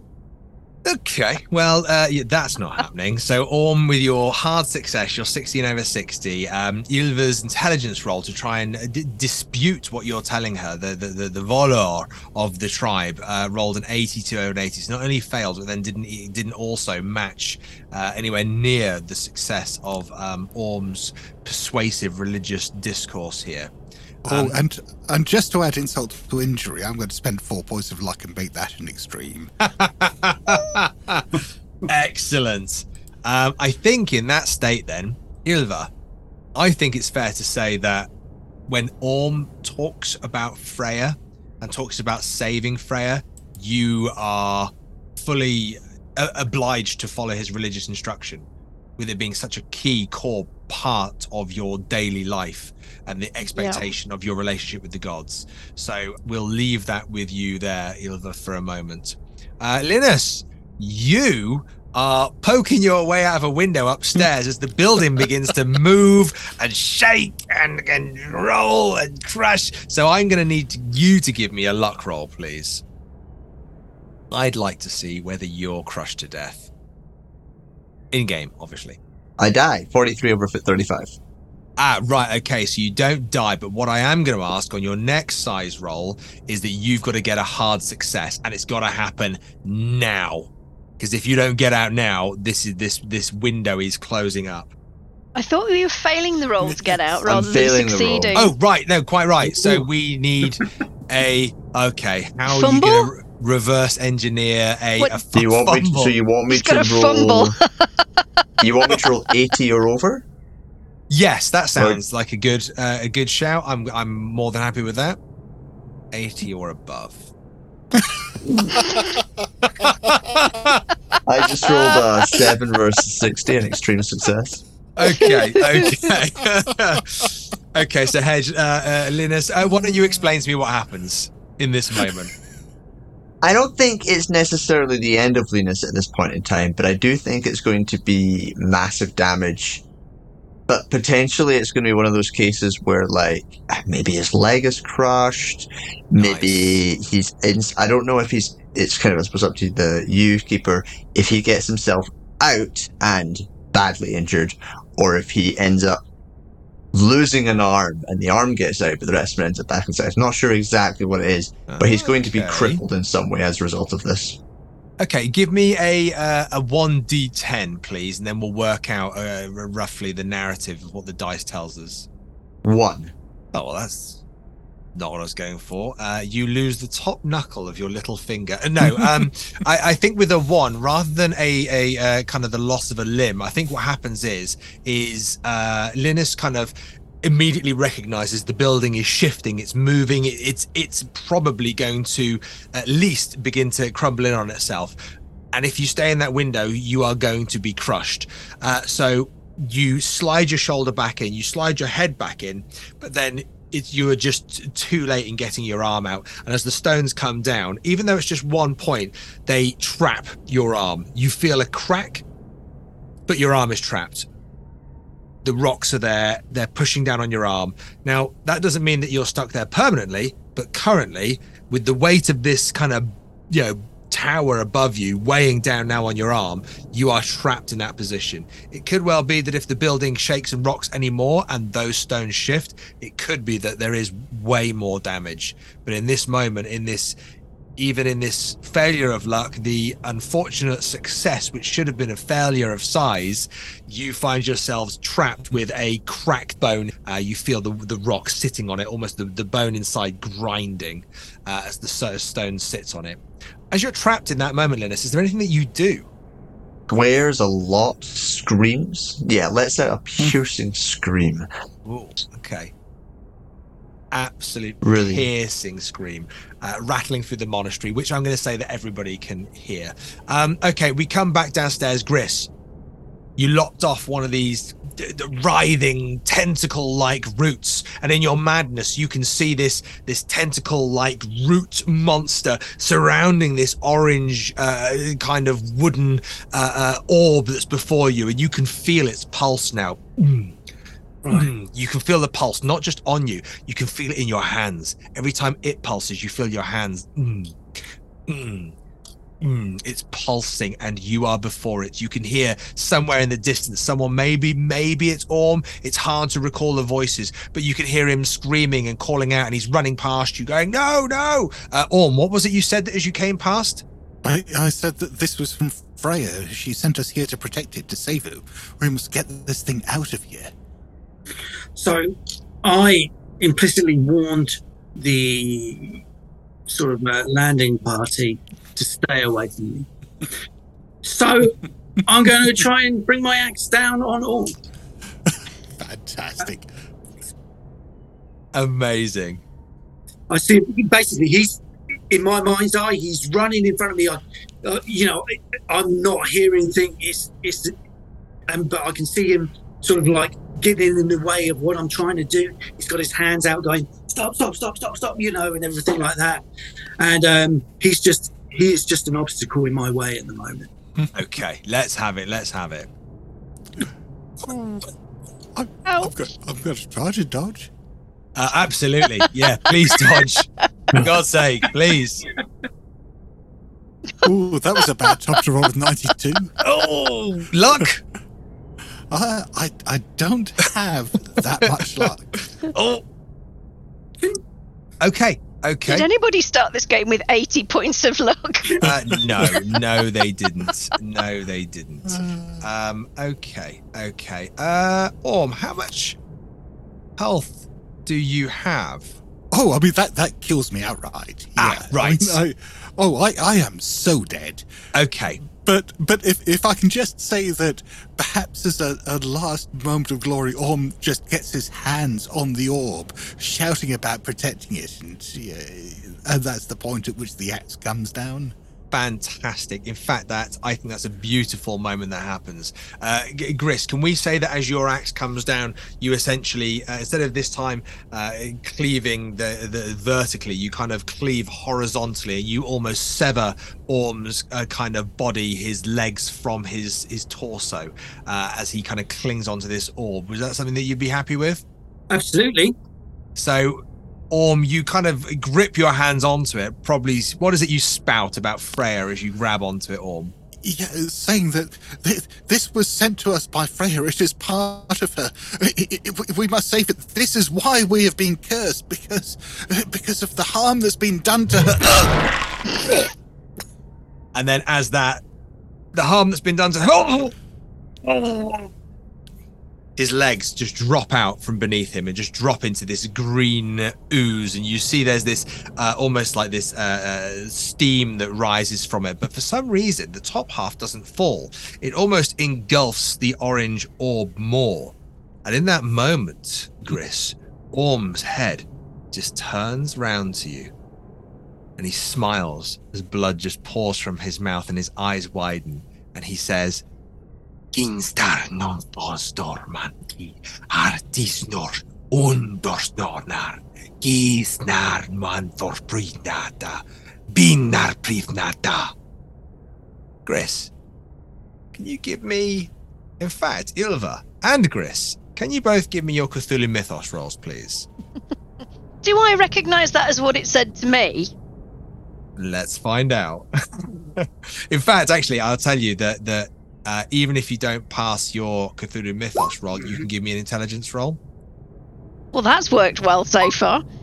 Speaker 1: Okay, well, uh, that's not happening. So, Orm, with your hard success, you're 16 over 60. Um, intelligence roll to try and uh, d- dispute what you're telling her, the the, the, the volor of the tribe, uh, rolled an 82 over 80. So, not only failed, but then didn't didn't also match uh, anywhere near the success of um, Orm's persuasive religious discourse here.
Speaker 4: Oh,
Speaker 1: Um,
Speaker 4: and and just to add insult to injury, I'm going to spend four points of luck and make that an extreme.
Speaker 1: Excellent. Um, I think in that state, then, Ilva, I think it's fair to say that when Orm talks about Freya and talks about saving Freya, you are fully uh, obliged to follow his religious instruction, with it being such a key core part of your daily life and the expectation of your relationship with the gods. So we'll leave that with you there, Ilva, for a moment. Uh, Linus, you are poking your way out of a window upstairs as the building begins to move and shake and, and roll and crash. So I'm going to need you to give me a luck roll, please. I'd like to see whether you're crushed to death. In game, obviously.
Speaker 2: I die. 43 over 35.
Speaker 1: Ah, right. Okay. So you don't die, but what I am going to ask on your next size roll is that you've got to get a hard success, and it's got to happen now. Because if you don't get out now, this is this this window is closing up.
Speaker 5: I thought we were failing the roll to get out rather than
Speaker 2: failing the
Speaker 5: succeeding.
Speaker 1: Oh, right. No, quite right. So we need a okay. How
Speaker 5: Fumble?
Speaker 1: are you going to reverse engineer a,
Speaker 5: What-
Speaker 1: a
Speaker 2: Do you want me to, so you want me
Speaker 5: He's
Speaker 2: to roll
Speaker 5: fumble.
Speaker 2: you want me to roll 80 or over?
Speaker 1: Yes, that sounds like a good uh, a good shout. I'm I'm more than happy with that. 80 or above.
Speaker 2: I just rolled a 7 versus 60 an extreme success.
Speaker 1: okay, okay. okay, so Hedge, uh, uh, Linus, uh, why don't you explain to me what happens in this moment?
Speaker 2: I don't think it's necessarily the end of Linus at this point in time, but I do think it's going to be massive damage. But potentially it's going to be one of those cases where, like, maybe his leg is crushed, maybe he's in. I don't know if he's. It's kind of, I suppose, up to the you keeper if he gets himself out and badly injured, or if he ends up losing an arm and the arm gets out, but the rest of it ends up back inside. I'm not sure exactly what it is, but he's going to be crippled in some way as a result of this.
Speaker 1: Okay, give me a uh, a one d10, please, and then we'll work out uh, roughly the narrative of what the dice tells us.
Speaker 2: One.
Speaker 1: Oh well, that's not what I was going for. Uh, you lose the top knuckle of your little finger. Uh, no, um, I, I think with a one, rather than a a uh, kind of the loss of a limb, I think what happens is is uh, Linus kind of immediately recognizes the building is shifting it's moving it, it's it's probably going to at least begin to crumble in on itself and if you stay in that window you are going to be crushed uh, so you slide your shoulder back in you slide your head back in but then it's you are just too late in getting your arm out. And as the stones come down even though it's just one point they trap your arm. You feel a crack but your arm is trapped. The rocks are there. They're pushing down on your arm. Now that doesn't mean that you're stuck there permanently but currently with the weight of this kind of you know tower above you weighing down now on your arm you are trapped in that position it could well be that if the building shakes and rocks anymore and those stones shift it could be that there is way more damage but in this moment in this even in this failure of luck, the unfortunate success, which should have been a failure of size, you find yourselves trapped with a cracked bone. Uh, you feel the the rock sitting on it, almost the, the bone inside grinding uh, as the stone sits on it. As you're trapped in that moment, Linus, is there anything that you do?
Speaker 2: Squares a lot, screams. Yeah, let's out a piercing scream.
Speaker 1: Ooh, okay. Absolute
Speaker 2: Really?
Speaker 1: piercing scream, uh, rattling through the monastery, which I'm going to say that everybody can hear. Um, okay, we come back downstairs. Gris, you lopped off one of these d- d- writhing tentacle-like roots, and in your madness, you can see this this tentacle-like root monster surrounding this orange uh, kind of wooden uh, uh, orb that's before you, and you can feel its pulse now. Mm. Mm, you can feel the pulse, not just on you. You can feel it in your hands. Every time it pulses, you feel your hands. Mm, mm, mm. It's pulsing, and you are before it. You can hear somewhere in the distance someone. Maybe, maybe it's Orm. It's hard to recall the voices, but you can hear him screaming and calling out, and he's running past you, going, "No, no!" Uh, Orm, what was it you said that as you came past?
Speaker 4: I, I said that this was from Freya. She sent us here to protect it, to save it. We must get this thing out of here.
Speaker 3: So I implicitly warned the sort of uh, landing party to stay away from me. So I'm going to try and bring my axe down on all.
Speaker 4: Fantastic.
Speaker 1: Amazing.
Speaker 3: I see. Basically, he's in my mind's eye. He's running in front of me. I, uh, you know, I'm not hearing things. It's, it's, and but I can see him sort of like getting in the way of what I'm trying to do. He's got his hands out, going, "Stop! Stop! Stop! Stop! Stop!" You know, and everything like that. And um, he's just he is just an obstacle in my way at the moment.
Speaker 1: Okay, let's have it. Let's have it.
Speaker 4: I'm,
Speaker 5: Ow.
Speaker 4: I've got, I've got to try to dodge.
Speaker 1: Uh, absolutely. Yeah, please dodge. For God's sake, please.
Speaker 4: Oh, that was a bad top to roll with 92.
Speaker 1: Oh, luck.
Speaker 4: I, I, I don't have that much luck.
Speaker 1: Oh. Okay. Okay.
Speaker 5: Did anybody start this game with 80 points of luck?
Speaker 1: Uh, no, no, they didn't. No, they didn't. Um, okay, okay. Uh, Orm, how much health do you have?
Speaker 4: Oh, I mean that that kills me outright.
Speaker 1: Ah,
Speaker 4: Yeah.
Speaker 1: right.
Speaker 4: I mean, I- oh, I, I am so dead.
Speaker 1: Okay,
Speaker 4: But but if if I can just say that perhaps as a, a last moment of glory, Orm just gets his hands on the orb, shouting about protecting it, and and uh, that's the point at which the axe comes down.
Speaker 1: Fantastic. In fact, that I think that's a beautiful moment that happens. Uh, Gris, can we say that as your axe comes down, you essentially uh, instead of this time uh, cleaving the, the vertically, you kind of cleave horizontally. And you almost sever Orm's uh, kind of body, his legs from his his torso, uh, as he kind of clings onto this orb. Was that something that you'd be happy with?
Speaker 3: Absolutely.
Speaker 1: So, Orm, you kind of grip your hands onto it. Probably, what is it you spout about Freya as you grab onto it, Orm?
Speaker 4: Yeah, saying that th- this was sent to us by Freya. It is part of her. I- I- I- we must save it. This is why we have been cursed because because of the harm that's been done to her.
Speaker 1: And then, as that, the harm that's been done to oh! his legs just drop out from beneath him and just drop into this green ooze. And you see there's this uh, almost like this uh, uh, steam that rises from it. But for some reason the top half doesn't fall. It almost engulfs the orange orb more. And in that moment gris orm's head just turns round to you. And he smiles as blood just pours from his mouth and his eyes widen. And he says Ginstar non fos dorman ki artisnor undorsdornar gisnar man for prinata binar privnata. Gris, can you give me, in fact, Ilva and Gris, can you both give me your Cthulhu Mythos rolls, please?
Speaker 5: Do I recognise that as what it said to me?
Speaker 1: Let's find out. in fact, actually, I'll tell you that that uh, even if you don't pass your Cthulhu Mythos roll, you can give me an intelligence roll.
Speaker 5: Well, that's worked well so far.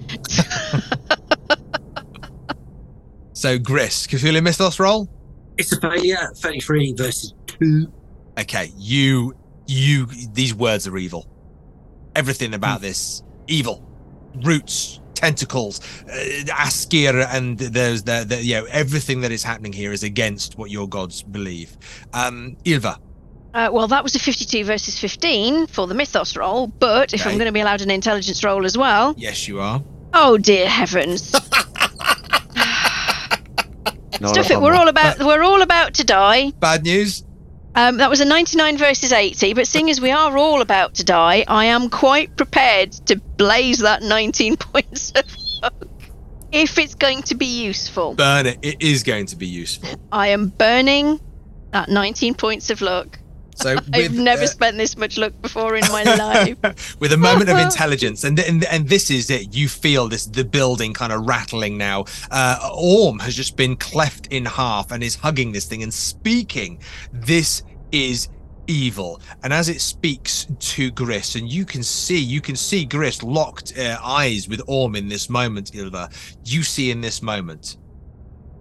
Speaker 1: So, Gris, Cthulhu Mythos roll.
Speaker 3: It's a failure. 33 versus 2.
Speaker 1: Okay, you, you, these words are evil. Everything about this evil, roots, tentacles, uh, Askr, and there's the, the, you know, everything that is happening here is against what your gods believe. Um, Ilva,
Speaker 5: Uh, well, that was a 52 versus 15 for the mythos roll, but if
Speaker 1: Okay.
Speaker 5: I'm going to be allowed an intelligence roll as well,
Speaker 1: yes, you are.
Speaker 5: oh dear heavens! Stuff it. We're all about. We're all about to die.
Speaker 1: Bad news.
Speaker 5: Um, that was a 99 versus 80, but seeing as we are all about to die, I am quite prepared to blaze that 19 points of luck if it's going to be useful.
Speaker 1: Burn it. It is going to be useful.
Speaker 5: I am burning that 19 points of luck.
Speaker 1: So
Speaker 5: I've never
Speaker 1: uh,
Speaker 5: spent this much luck before in my life.
Speaker 1: with a moment of intelligence, and, and and this is it. You feel this the building kind of rattling now. Uh, Orm has just been cleft in half and is hugging this thing and speaking. This is evil, and as it speaks to Gris, and you can see you can see Gris locked uh, eyes with Orm in this moment. Ilva, you see in this moment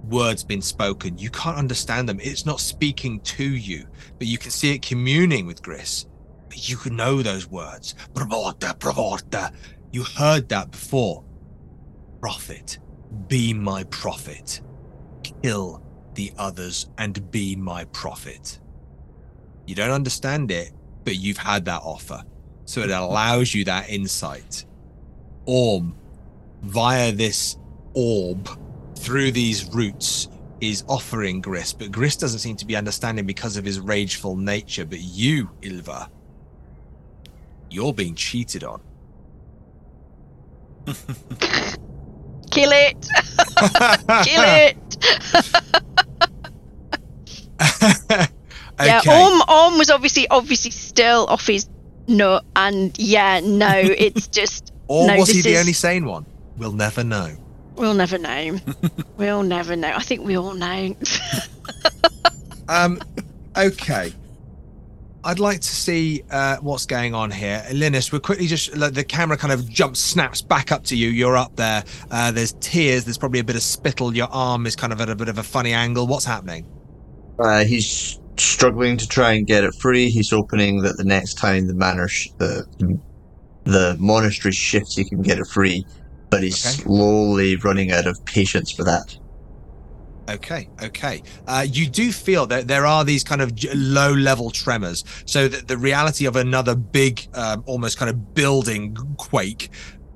Speaker 1: words being spoken. You can't understand them. It's not speaking to you, but you can see it communing with Gris. But you can know those words. Provorta, provorta. You heard that before. Prophet, be my prophet. Kill the others and be my prophet. You don't understand it, but you've had that offer. So it allows you that insight. Orm, via this orb, through these roots, is offering Gris, but Gris doesn't seem to be understanding because of his rageful nature. But you, Ilva, you're being cheated on.
Speaker 5: Kill it! Kill it! Yeah,
Speaker 1: okay.
Speaker 5: Orm, Orm was obviously obviously still off his nut, and yeah, no, it's just
Speaker 1: or
Speaker 5: no,
Speaker 1: was he the
Speaker 5: is-
Speaker 1: only sane one? We'll never know.
Speaker 5: We'll never know. we'll never know. I think we all know.
Speaker 1: Um, okay. I'd like to see uh, what's going on here. Linus, we're quickly just like, the camera kind of jumps, snaps back up to you. You're up there. Uh, there's tears. There's probably a bit of spittle. Your arm is kind of at a bit of a funny angle. What's happening?
Speaker 2: Uh, he's struggling to try and get it free. He's hoping that the next time the manor, sh- the the monastery shifts, he can get it free. But he's
Speaker 1: Okay.
Speaker 2: slowly running out of patience for that.
Speaker 1: Okay, okay. Uh, you do feel that there are these kind of low-level tremors, so that the reality of another big, um, almost kind of building quake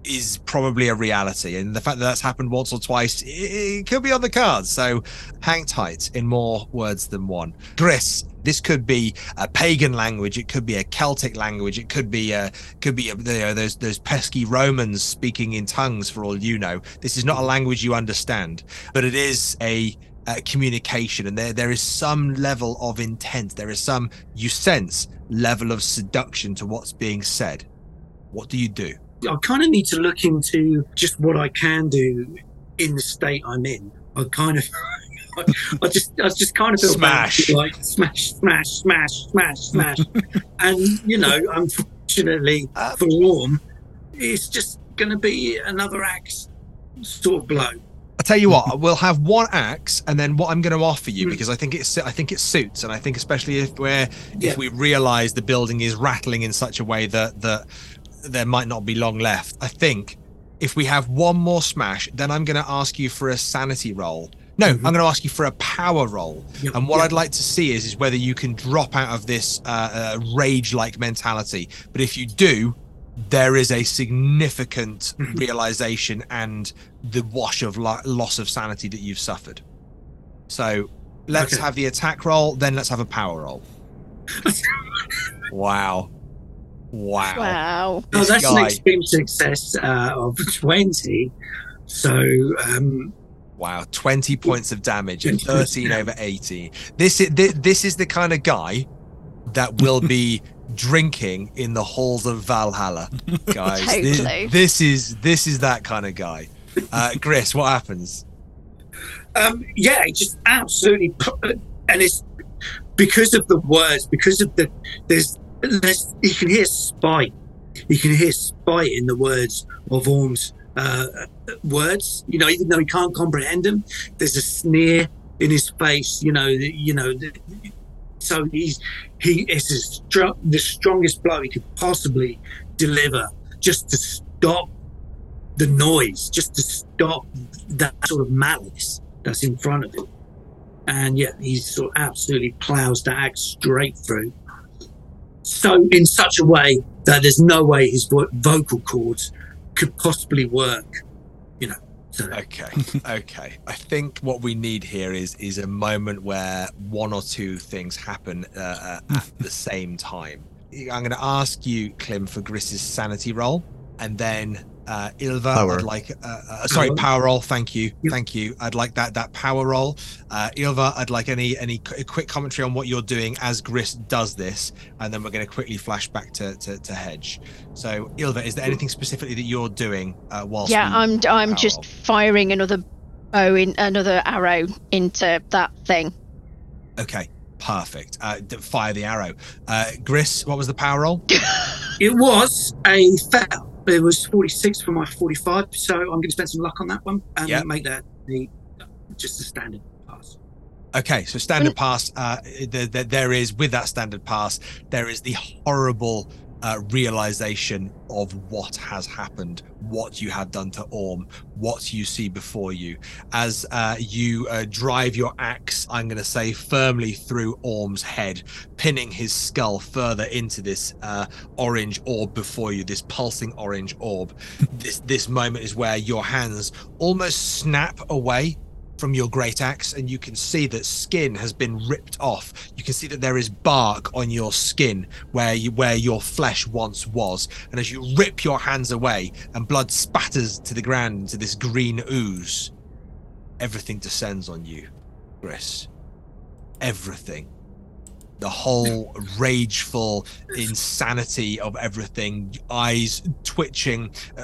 Speaker 1: is probably a reality, and the fact that that's happened once or twice, it, could be on the cards. So, hang tight. In more words than one, Gris. This could be a pagan language. It could be a Celtic language. It could be a could be a, you know, those those pesky Romans speaking in tongues. For all you know, this is not a language you understand but it is a, uh communication and there there is some level of intent there is some you sense level of seduction to what's being said what do you do
Speaker 3: I kind of need to look into just what I can do in the state I'm in. I kind of, I just, I just kind of feel bad,
Speaker 1: Smash.
Speaker 3: like smash, smash, smash, smash, smash, and you know, unfortunately
Speaker 1: Uh,
Speaker 3: for Orm, it's just going to be another axe sort of blow.
Speaker 1: i tell you what we'll have one axe and then what i'm going to offer you
Speaker 3: Hmm.
Speaker 1: because i think it's i think it suits and i think especially if we're
Speaker 3: Yeah.
Speaker 1: if we realize the building is rattling in such a way that that there might not be long left i think if we have one more smash then i'm going to ask you for a sanity roll no
Speaker 3: Mhm.
Speaker 1: i'm going to ask you for a power roll And what. I'd like to see is is whether you can drop out of this uh, uh, rage-like mentality. But if you do, there is a significant
Speaker 3: Mhm.
Speaker 1: realization and the wash of lo- loss of sanity that you've suffered. So let's
Speaker 3: Okay.
Speaker 1: have the attack roll, then let's have a power roll. wow, wow.
Speaker 5: wow.
Speaker 3: Oh,
Speaker 1: This
Speaker 3: that's an extreme success uh, of twenty. So um,
Speaker 1: Wow, 20 points of damage and
Speaker 3: 20 points of
Speaker 1: 13 over 18. This is this, this is the kind of guy that will be drinking in the halls of Valhalla, guys. This,
Speaker 5: Totally.
Speaker 1: this is this is that kind of guy. Uh, Gris, what happens?
Speaker 3: um, yeah, it just absolutely, and it's because of the words, because of the there's there's you can hear spite, you can hear spite in the words of Orm's uh, words. You know, even though he can't comprehend them, there's a sneer in his face. You know, you know. So he's he is the, str- the strongest blow he could possibly deliver, just to stop the noise, just to stop that sort of malice that's in front of him. And yeah, he sort of absolutely plows the axe straight through. So in such a way that there's no way his vo- vocal cords could possibly work. You know. So
Speaker 1: Okay, okay. I think what we need here is is a moment where one or two things happen uh, uh, at the same time. I'm going to ask you, Clym, for Gris's sanity roll, and then uh, Ilva,
Speaker 2: Power.
Speaker 1: I'd like, uh, uh, sorry,
Speaker 3: Power.
Speaker 1: power roll. Thank you,
Speaker 3: Yep.
Speaker 1: thank you. I'd like that that power roll. Uh, Ilva, I'd like any any qu- quick commentary on what you're doing as Gris does this, and then we're going to quickly flash back to, to to Hedge. So, Ilva, is there anything specifically that you're doing uh, whilst?
Speaker 5: Yeah, I'm I'm just
Speaker 1: roll?
Speaker 5: firing another bow in another arrow into that thing.
Speaker 1: Okay, perfect. Uh, fire the arrow. Uh, Gris, what was the power roll?
Speaker 3: it was a fail. It was 46 for my 45, so I'm going to spend some luck on that one and
Speaker 1: Yep.
Speaker 3: make that the just a standard pass.
Speaker 1: Okay, so standard pass. Uh, the, the, there is with that standard pass, there is the horrible uh, realization of what has happened, what you have done to Orm, what you see before you, as uh, you uh, drive your axe. I'm going to say firmly through Orm's head, pinning his skull further into this uh, orange orb before you, this pulsing orange orb. this this moment is where your hands almost snap away from your great axe and you can see that skin has been ripped off. You can see that there is bark on your skin where you where your flesh once was. And as you rip your hands away and blood spatters to the ground into this green ooze everything descends on you Gris everything the whole rageful insanity of everything eyes twitching uh,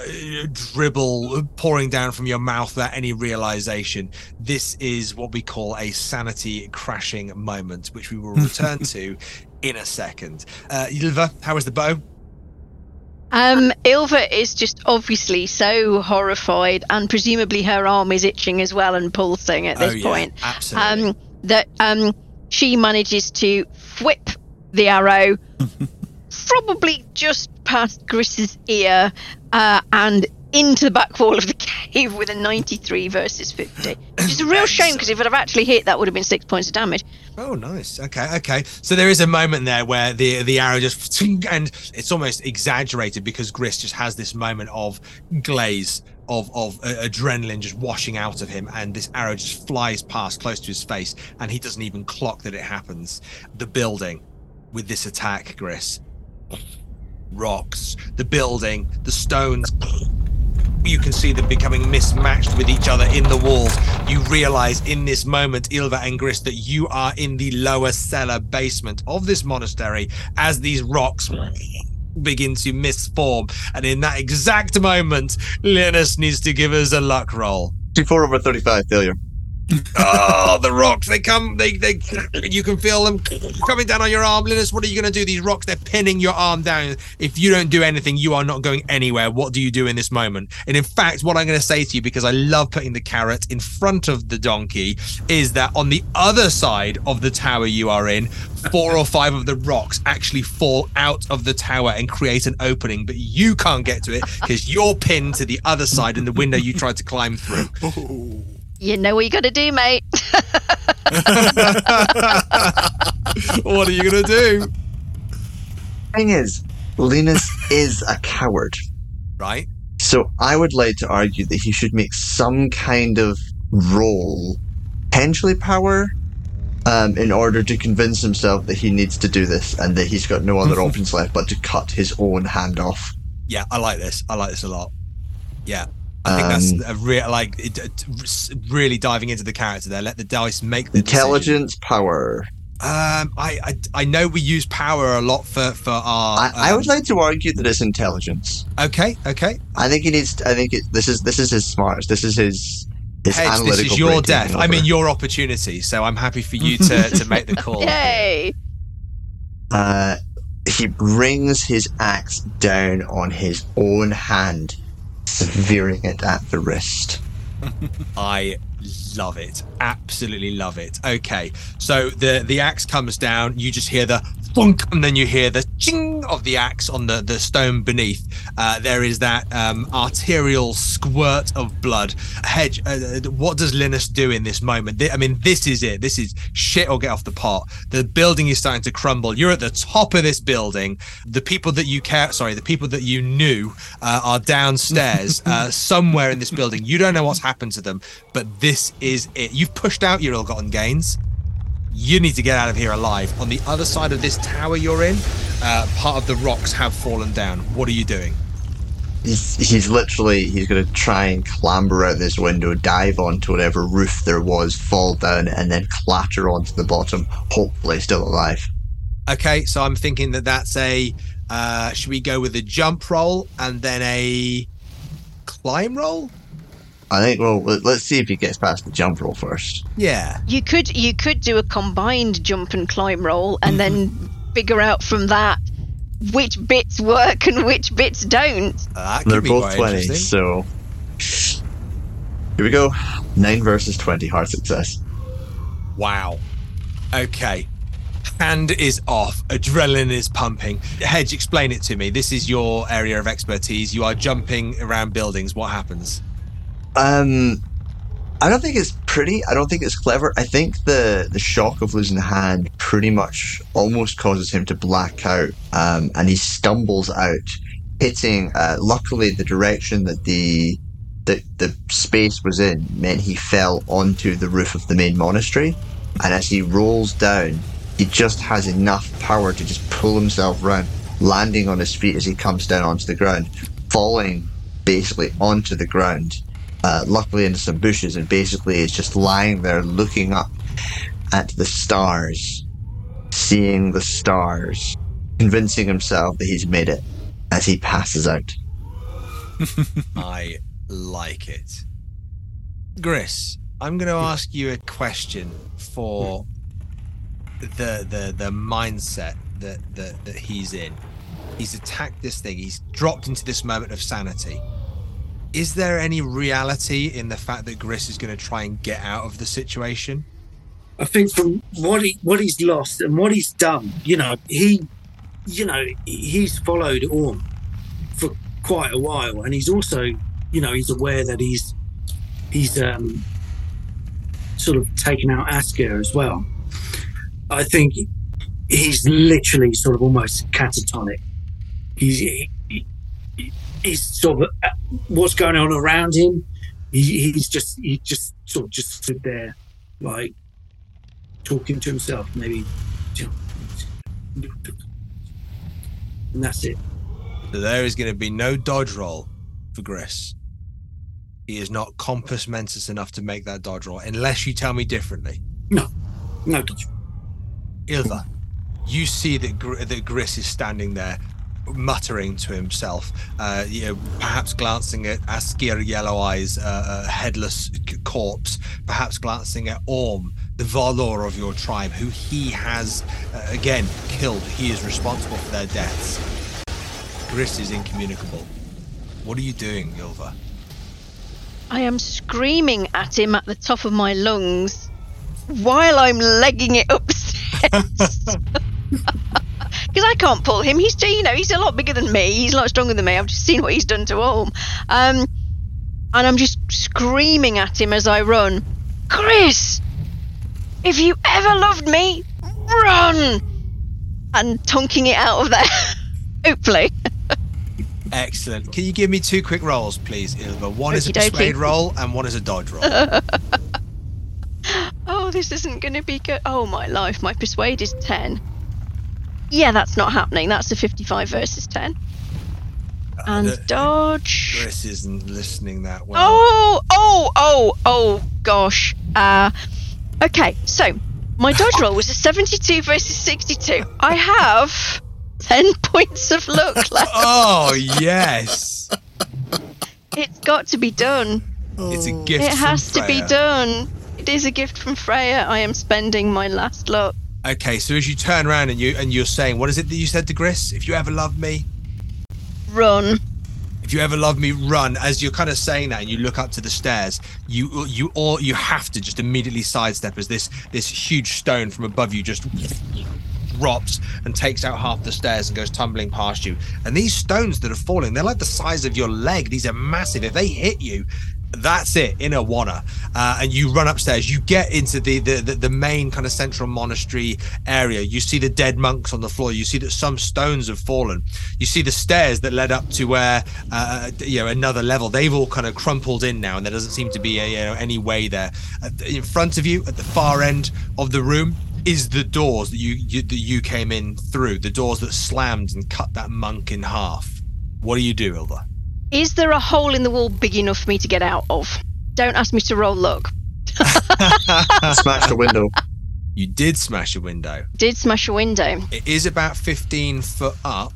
Speaker 1: dribble pouring down from your mouth without any realization. This is what we call a sanity crashing moment which we will return to in a second. Uh Ylva, how is the bow?
Speaker 5: Um, Ilva is just obviously so horrified, and presumably her arm is itching as well and pulsing at this
Speaker 1: Oh, yeah,
Speaker 5: point.
Speaker 1: absolutely.
Speaker 5: Um, that um, she manages to whip the arrow, probably just past Griss's ear, uh, and into the back wall of the cave with a 93 versus 50. Which is a real shame because if it had actually hit, that would have been six points of damage.
Speaker 1: Oh, nice. Okay, okay. So there is a moment there where the the arrow just and it's almost exaggerated because Gris just has this moment of glaze of of uh, adrenaline just washing out of him, and this arrow just flies past close to his face, and he doesn't even clock that it happens. The building with this attack, Gris, rocks. The building, the stones you can see them becoming mismatched with each other in the walls. You realize in this moment, Ilva and Gris, that you are in the lower cellar basement of this monastery as these rocks begin to misform. And in that exact moment, Linus needs to give us a luck roll.
Speaker 2: 24 over 35 failure.
Speaker 1: Oh, the rocks! They come. They they. You can feel them coming down on your arm, Linus. What are you going to do? These rocks, they're pinning your arm down. If you don't do anything, you are not going anywhere. What do you do in this moment? And in fact, what I'm going to say to you, because I love putting the carrot in front of the donkey, is that on the other side of the tower you are in, four or five of the rocks actually fall out of the tower and create an opening, but you can't get to it because you're pinned to the other side in the window you tried to climb through. Oh.
Speaker 5: You know what you got to do, mate.
Speaker 1: what are you going to do?
Speaker 2: Thing is, Linus is a coward.
Speaker 1: Right?
Speaker 2: So I would like to argue that he should make some kind of roll, potentially power, um, in order to convince himself that he needs to do this and that he's got no other options left but to cut his own hand off.
Speaker 1: Yeah, I like this. I like this a lot. Yeah. I think that's
Speaker 2: Um,
Speaker 1: a real like it, it, really diving into the character there. Let the dice make the
Speaker 2: Intelligence, power.
Speaker 1: Um, I, I I know we use power a lot for for our.
Speaker 2: I, I would
Speaker 1: um,
Speaker 2: like to argue that it's intelligence.
Speaker 1: Okay, okay.
Speaker 2: I think he needs. I think it, this is this is his smarts. This is his. His
Speaker 1: Hedge, this is your death. I mean, your opportunity. So I'm happy for you to to make the call.
Speaker 5: Yay!
Speaker 2: Uh, he brings his axe down on his own hand, severing it at the wrist.
Speaker 1: I love it. Absolutely love it. Okay. So the the axe comes down, you just hear the thunk, and then you hear the ching of the axe on the, the stone beneath. Uh, there is that um, arterial squirt of blood. Hedge, uh, what does Linus do in this moment? I mean, this is it. This is shit or get off the pot. The building is starting to crumble. You're at the top of this building. The people that you care, sorry, the people that you knew uh, are downstairs uh, somewhere in this building. You don't know what's happened to them, but this is it. You've pushed out your ill-gotten gains you need to get out of here alive. On the other side of this tower you're in, uh, part of the rocks have fallen down. What are you doing?
Speaker 2: He's, he's literally he's going to try and clamber out this window, dive onto whatever roof there was, fall down, and then clatter onto the bottom. Hopefully, still alive.
Speaker 1: Okay, so I'm thinking that that's a. Uh, should we go with a jump roll and then a climb roll?
Speaker 2: I think. Well, let- let's see if he gets past the jump roll first.
Speaker 1: Yeah.
Speaker 5: You could you could do a combined jump and climb roll, and then figure out from that which bits work and which bits don't.
Speaker 1: Uh, that
Speaker 2: They're both twenty, so here we go. Nine versus twenty, hard success.
Speaker 1: Wow. Okay. Hand is off. Adrenaline is pumping. Hedge, explain it to me. This is your area of expertise. You are jumping around buildings. What happens?
Speaker 2: Um, I don't think it's pretty. I don't think it's clever. I think the the shock of losing the hand pretty much almost causes him to black out, um, and he stumbles out, hitting. Uh, luckily, the direction that the the the space was in meant he fell onto the roof of the main monastery, and as he rolls down, he just has enough power to just pull himself round, landing on his feet as he comes down onto the ground, falling basically onto the ground uh, luckily into some bushes and basically is just lying there looking up at the stars, seeing the stars, convincing himself that he's made it as he passes out.
Speaker 1: I like it. Gris, I'm going to ask you a question for the the the mindset that that that he's in. He's attacked this thing. He's dropped into this moment of sanity. Is there any reality in the fact that Gris is going to try and get out of the situation?
Speaker 3: I think from what he what he's lost and what he's done, you know, he, you know, he's followed Orm for quite a while, and he's also, you know, he's aware that he's he's um sort of taken out Askr as well. I think he's literally sort of almost catatonic. He's he, he- he's sort of uh, what's going on around him. He, he's just he just sort of just stood there like talking to himself, maybe, and that's it.
Speaker 1: So there is going to be no dodge roll for Gris. He is not compos mentis enough to make that dodge roll, unless you tell me differently.
Speaker 3: No no dodge.
Speaker 1: Ilva, you see that Gr- that Gris is standing there, muttering to himself, uh, you know, perhaps glancing at Askr Yelloweye's uh, uh, headless c- corpse, perhaps glancing at Orm, the Valor of your tribe, who he has uh, again killed. He is responsible for their deaths. Gris is incommunicable. What are you doing, Ilva?
Speaker 5: I am screaming at him at the top of my lungs while I'm legging it upstairs. Because I can't pull him. He's, you know, he's a lot bigger than me. He's a lot stronger than me. I've just seen what he's done to Orm. Um, and I'm just screaming at him as I run. Gris, if you ever loved me, run! And tonking it out of there. Hopefully.
Speaker 1: Excellent. Can you give me two quick rolls, please, Ilva? One is a persuade roll and one is a dodge roll.
Speaker 5: Oh, this isn't going to be good. Oh, my life. My persuade is 10. Yeah, that's not happening. That's a 55 versus 10. And
Speaker 1: the-
Speaker 5: dodge.
Speaker 1: Gris isn't listening that well.
Speaker 5: Oh, oh, oh, oh, gosh. Uh, okay, so my dodge roll was a 72 versus 62. I have 10 points of luck left.
Speaker 1: Oh, yes.
Speaker 5: It's got to be done.
Speaker 1: It's a gift.
Speaker 5: It has to be done. It is a gift from Freya. I am spending my last luck.
Speaker 1: Okay, so as you turn around and you and you're saying, what is it that you said to Gris? If you ever love me,
Speaker 5: Run.
Speaker 1: if you ever love me, run. As you're kind of saying that, and you look up to the stairs, you you all you have to just immediately sidestep as this this huge stone from above you just drops and takes out half the stairs and goes tumbling past you. And these stones that are falling, they're like the size of your leg. These are massive. If they hit you, that's it in a wanna. Uh, and you run upstairs you get into the, the the the main kind of central monastery area. You see the dead monks on the floor. You see that some stones have fallen. You see the stairs that led up to where uh, you know another level. They've all kind of crumpled in now and there doesn't seem to be a, you know any way there. In front of you at the far end of the room is the doors that you, you that you came in through the doors that slammed and cut that monk in half. What do you do Ilva
Speaker 5: Is there a hole in the wall big enough for me to get out of? Don't ask me to roll luck.
Speaker 2: Smash the window.
Speaker 1: you did smash a window
Speaker 5: Did smash a window.
Speaker 1: It is about 15 foot up,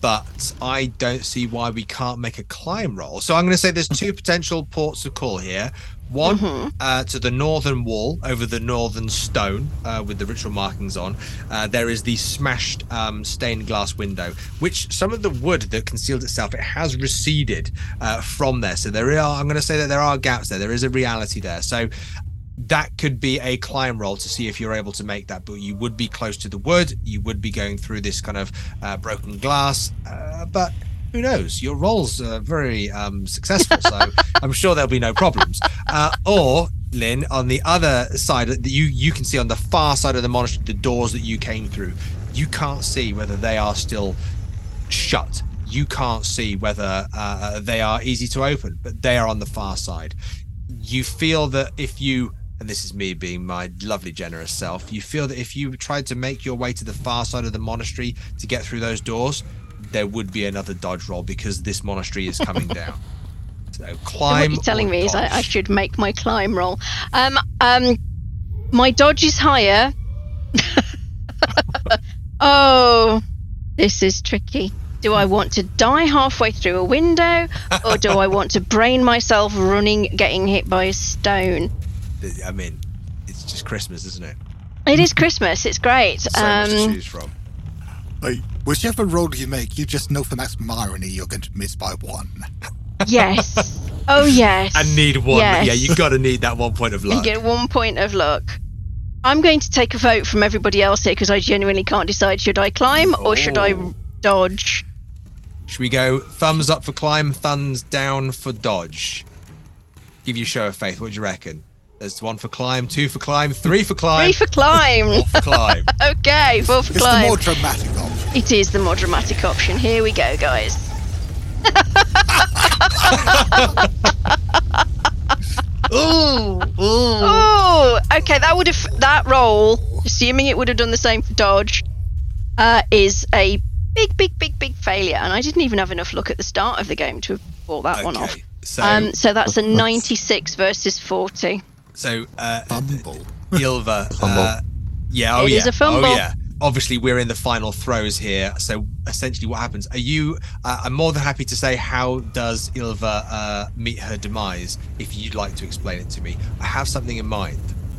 Speaker 1: but I don't see why we can't make a climb roll. So I'm going to say there's two potential ports of call here. One
Speaker 5: Mhm.
Speaker 1: uh, to the northern wall over the northern stone uh, with the ritual markings on. Uh, there is the smashed um, stained glass window, which some of the wood that concealed itself it has receded uh, from there. So there are. I'm going to say that there are gaps there. There is a reality there. So that could be a climb roll to see if you're able to make that but you would be close to the wood. You would be going through this kind of uh, broken glass uh, but who knows? Your rolls are very um, successful so i'm sure there'll be no problems. Uh, or lynn on the other side that you you can see on the far side of the monastery the doors that you came through. You can't see whether they are still shut. You can't see whether uh, they are easy to open but they are on the far side. You feel that if you and this is me being my lovely generous self you feel that if you tried to make your way to the far side of the monastery to get through those doors there would be another dodge roll because this monastery is coming down so
Speaker 5: So
Speaker 1: climb
Speaker 5: what you're telling me is I, I should make my climb roll. Um, um, my dodge is higher. oh, this is tricky. Do I want to die halfway through a window, or do I want to brain myself running, getting hit by a stone?
Speaker 1: I mean, it's just Christmas, isn't it?
Speaker 5: It is Christmas. It's great.
Speaker 1: So much to
Speaker 5: Um,
Speaker 1: choose from.
Speaker 4: Like, whichever roll you make, you just know for maximum irony you're going to miss by one.
Speaker 5: yes. Oh yes.
Speaker 1: I need one.
Speaker 5: Yes.
Speaker 1: Yeah, you got to need that one point of
Speaker 5: You
Speaker 1: luck.
Speaker 5: get one point of luck. I'm going to take a vote from everybody else here because I genuinely can't decide should I climb or should I
Speaker 1: Oh.
Speaker 5: dodge.
Speaker 1: Should we go thumbs up for climb, thumbs down for dodge? Give you a show of faith. What do you reckon? There's one for climb, two for climb, three for climb,
Speaker 5: Three for climb.
Speaker 1: four for climb.
Speaker 5: okay, four for
Speaker 4: It's the more dramatic option.
Speaker 5: It is the more dramatic option. Here we go, guys.
Speaker 1: Ooh, ooh.
Speaker 5: Ooh. okay. That would have that roll, assuming it would have done the same for dodge, uh, is a big, big, big, big failure. And I didn't even have enough look at the start of the game to have bought that one off.
Speaker 1: Okay, so
Speaker 5: Um, so that's a 96 versus 40.
Speaker 1: So uh,
Speaker 4: Fumble.
Speaker 1: Ilva.
Speaker 2: Fumble.
Speaker 1: Uh, yeah, oh
Speaker 5: It
Speaker 1: yeah.
Speaker 5: is a fumble.
Speaker 1: Oh yeah. Obviously, we're in the final throes here. So essentially, what happens? Are you? Uh, I'm more than happy to say how does Ilva uh, meet her demise? If you'd like to explain it to me, I have something in mind.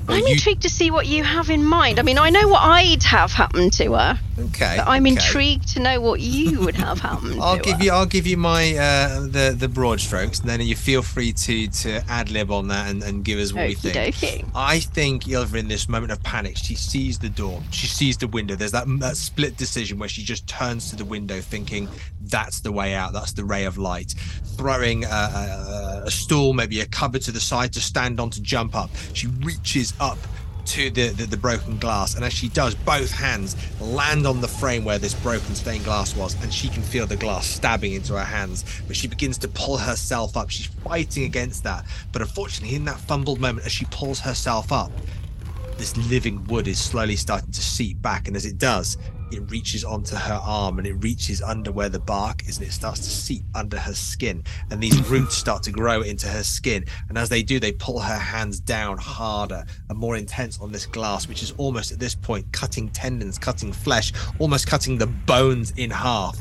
Speaker 5: I'm
Speaker 1: you-
Speaker 5: intrigued to see what you have in mind. I mean, I know what I'd have happened to her,
Speaker 1: Okay.
Speaker 5: but I'm
Speaker 1: okay.
Speaker 5: intrigued to know what you would have happened
Speaker 1: I'll
Speaker 5: to
Speaker 1: give
Speaker 5: her.
Speaker 1: you. I'll give you my uh, the the broad strokes, and then you feel free to to ad lib on that and, and give us what we think.
Speaker 5: dokie.
Speaker 1: I think Ilva, in this moment of panic, she sees the door, she sees the window. There's that, that split decision where she just turns to the window, thinking that's the way out, that's the ray of light. Throwing a, a, a stool, maybe a cupboard to the side to stand on to jump up. She reaches up to the, the, the broken glass, and as she does, both hands land on the frame where this broken stained glass was, and she can feel the glass stabbing into her hands. But she begins to pull herself up. She's fighting against that, but unfortunately, in that fumbled moment, as she pulls herself up, this living wood is slowly starting to seep back, and as it does, it reaches onto her arm and it reaches under where the bark is and it starts to seep under her skin. And these mm-hmm. roots start to grow into her skin. And as they do, they pull her hands down harder and more intense on this glass, which is almost at this point cutting tendons, cutting flesh, almost cutting the bones in half.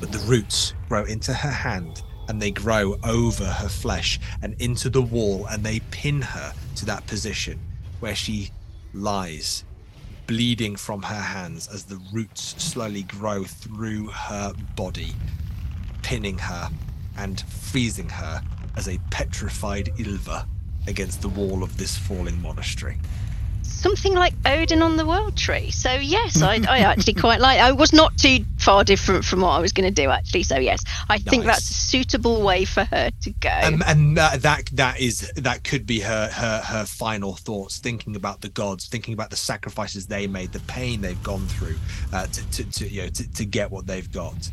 Speaker 1: But the roots grow into her hand and they grow over her flesh and into the wall and they pin her to that position where she lies, bleeding from her hands as the roots slowly grow through her body, pinning her and freezing her as a petrified Ilva against the wall of this falling monastery.
Speaker 5: Something like Odin on the World Tree. So yes, I, I actually quite like. I was not too far different from what I was going to do actually. So yes, I think that's a suitable way for her to go.
Speaker 1: Um, and that, that that is that could be her, her her final thoughts, thinking about the gods, thinking about the sacrifices they made, the pain they've gone through uh, to, to, to you know to, to get what they've got.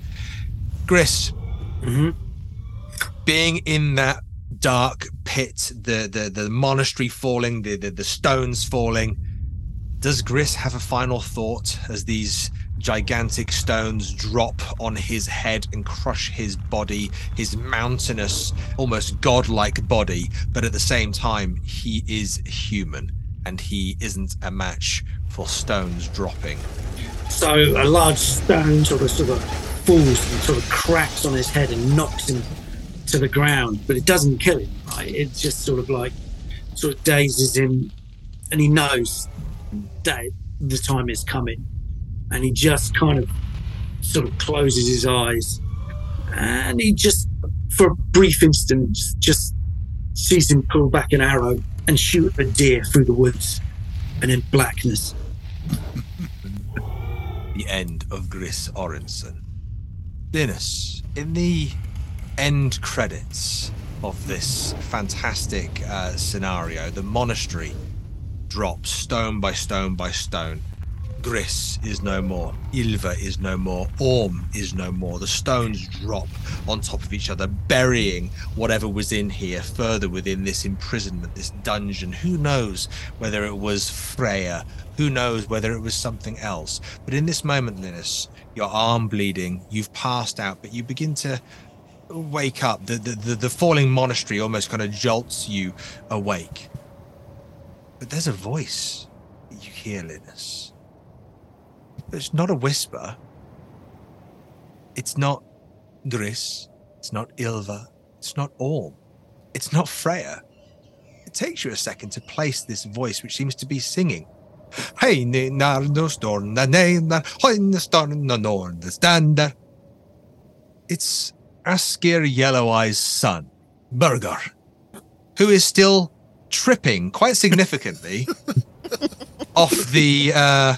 Speaker 1: Gris,
Speaker 3: Mhm.
Speaker 1: being in that dark pit, the the, the monastery falling, the, the the stones falling. Does Gris have a final thought as these gigantic stones drop on his head and crush his body, his mountainous, almost godlike body, but at the same time, he is human and he isn't a match for stones dropping.
Speaker 3: So a large stone sort of sort of falls and sort of cracks on his head and knocks him to the ground, but it doesn't kill him. Right? It just sort of like sort of dazes him, and he knows that the time is coming, and he just kind of sort of closes his eyes, and he just for a brief instant just sees him pull back an arrow and shoot a deer through the woods, and in blackness.
Speaker 1: the end of Gris Orenson. Dennis, in the end credits of this fantastic uh, scenario, the monastery drops stone by stone by stone. Gris is no more. Ilva is no more. Orm is no more. The stones drop on top of each other, burying whatever was in here further within this imprisonment, this dungeon. Who knows whether it was Freya? Who knows whether it was something else? But in this moment, Linus, your arm bleeding, you've passed out, but you begin to wake up. The, the, the, the falling monastery almost kind of jolts you awake. But there's a voice you hear, Linus. It's not a whisper. It's not Gris. It's not Ilva. It's not Orm. It's not Freya. It takes you a second to place this voice, which seems to be singing. Hey. It's Askr Yelloweye's son, Birger, who is still tripping quite significantly off the uh,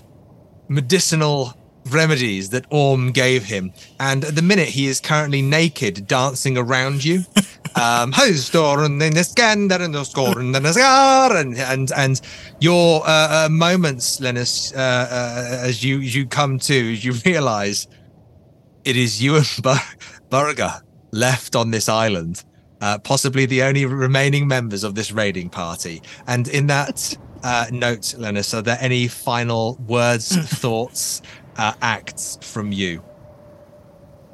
Speaker 1: medicinal remedies that Orm gave him. And at the minute, he is currently naked, dancing around you. Um, and then and and and and and your uh, uh, moments, Linus, uh, uh, as you you come to, as you realise it is you and Bur- Birger left on this island, uh, possibly the only remaining members of this raiding party. And in that uh, note, Linus, are there any final words, thoughts, uh, acts from you.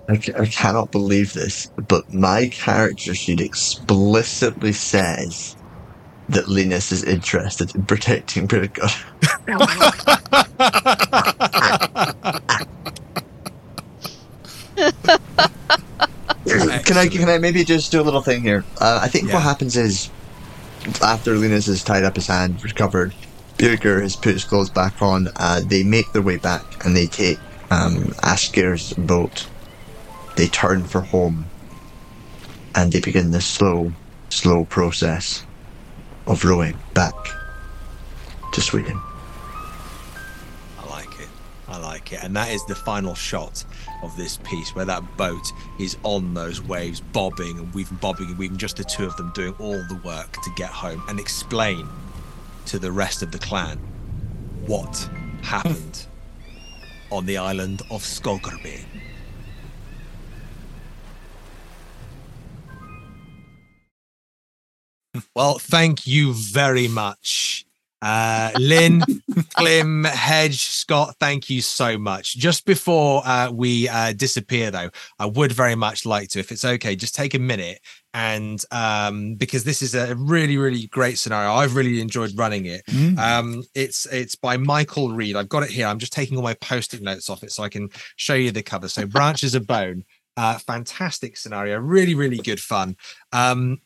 Speaker 2: I, I cannot believe this, but my character sheet explicitly says that Linus is interested in protecting Birger. can I can I maybe just do a little thing here? Uh, I think yeah. what happens is after Linus has tied up his hand, recovered, Birger has put his clothes back on. Uh, they make their way back and they take um, Askr's boat. They turn for home and they begin the slow, slow process of rowing back to Sweden.
Speaker 1: It. And that is the final shot of this piece where that boat is on those waves, bobbing and weaving, bobbing and weaving, just the two of them doing all the work to get home and explain to the rest of the clan what happened on the island of Skógrbein. well, thank you very much. Uh, Lynne, Clym, Hedge, Scott, thank you so much. Just before uh, we uh, disappear, though, I would very much like to, if it's okay, just take a minute and um, because this is a really really great scenario. I've really enjoyed running it. Mm. um, it's it's by Michael Reid. I've got it here. I'm just taking all my post-it notes off it so i can show you the cover. So branches of bone uh, fantastic scenario. Really really good fun. Um,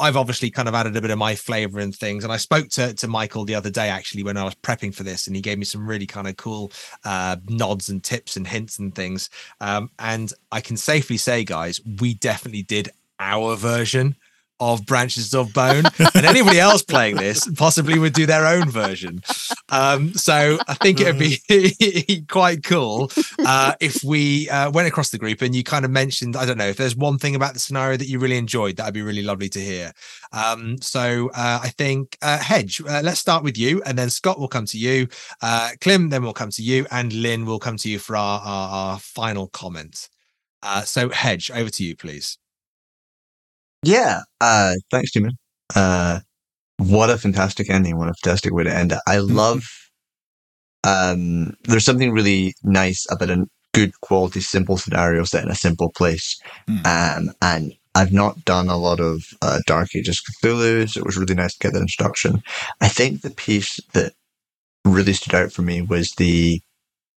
Speaker 1: I've obviously kind of added a bit of my flavor and things. And I spoke to, to Michael the other day, actually, when I was prepping for this, and he gave me some really kind of cool uh, nods and tips and hints and things. Um, and I can safely say, guys, we definitely did our version of branches of bone. And anybody else playing this possibly would do their own version. Um, so i think it would be quite cool uh, if we uh, went across the group and you kind of mentioned i don't know if there's one thing about the scenario that you really enjoyed that'd be really lovely to hear. Um, so uh, i think uh, hedge uh, let's start with you and then scott will come to you uh, Clym then we'll come to you and Lynne will come to you for our, our, our final comments. So hedge over to you please
Speaker 2: yeah. Uh, thanks, Jimmy. Uh, what a fantastic ending. What a fantastic way to end it. I mm-hmm. love, um, there's something really nice about a good quality, simple scenario set in a simple place. Mm. Um, and I've not done a lot of uh, Dark Ages Cthulhu, so it was really nice to get that introduction. I think the piece that really stood out for me was the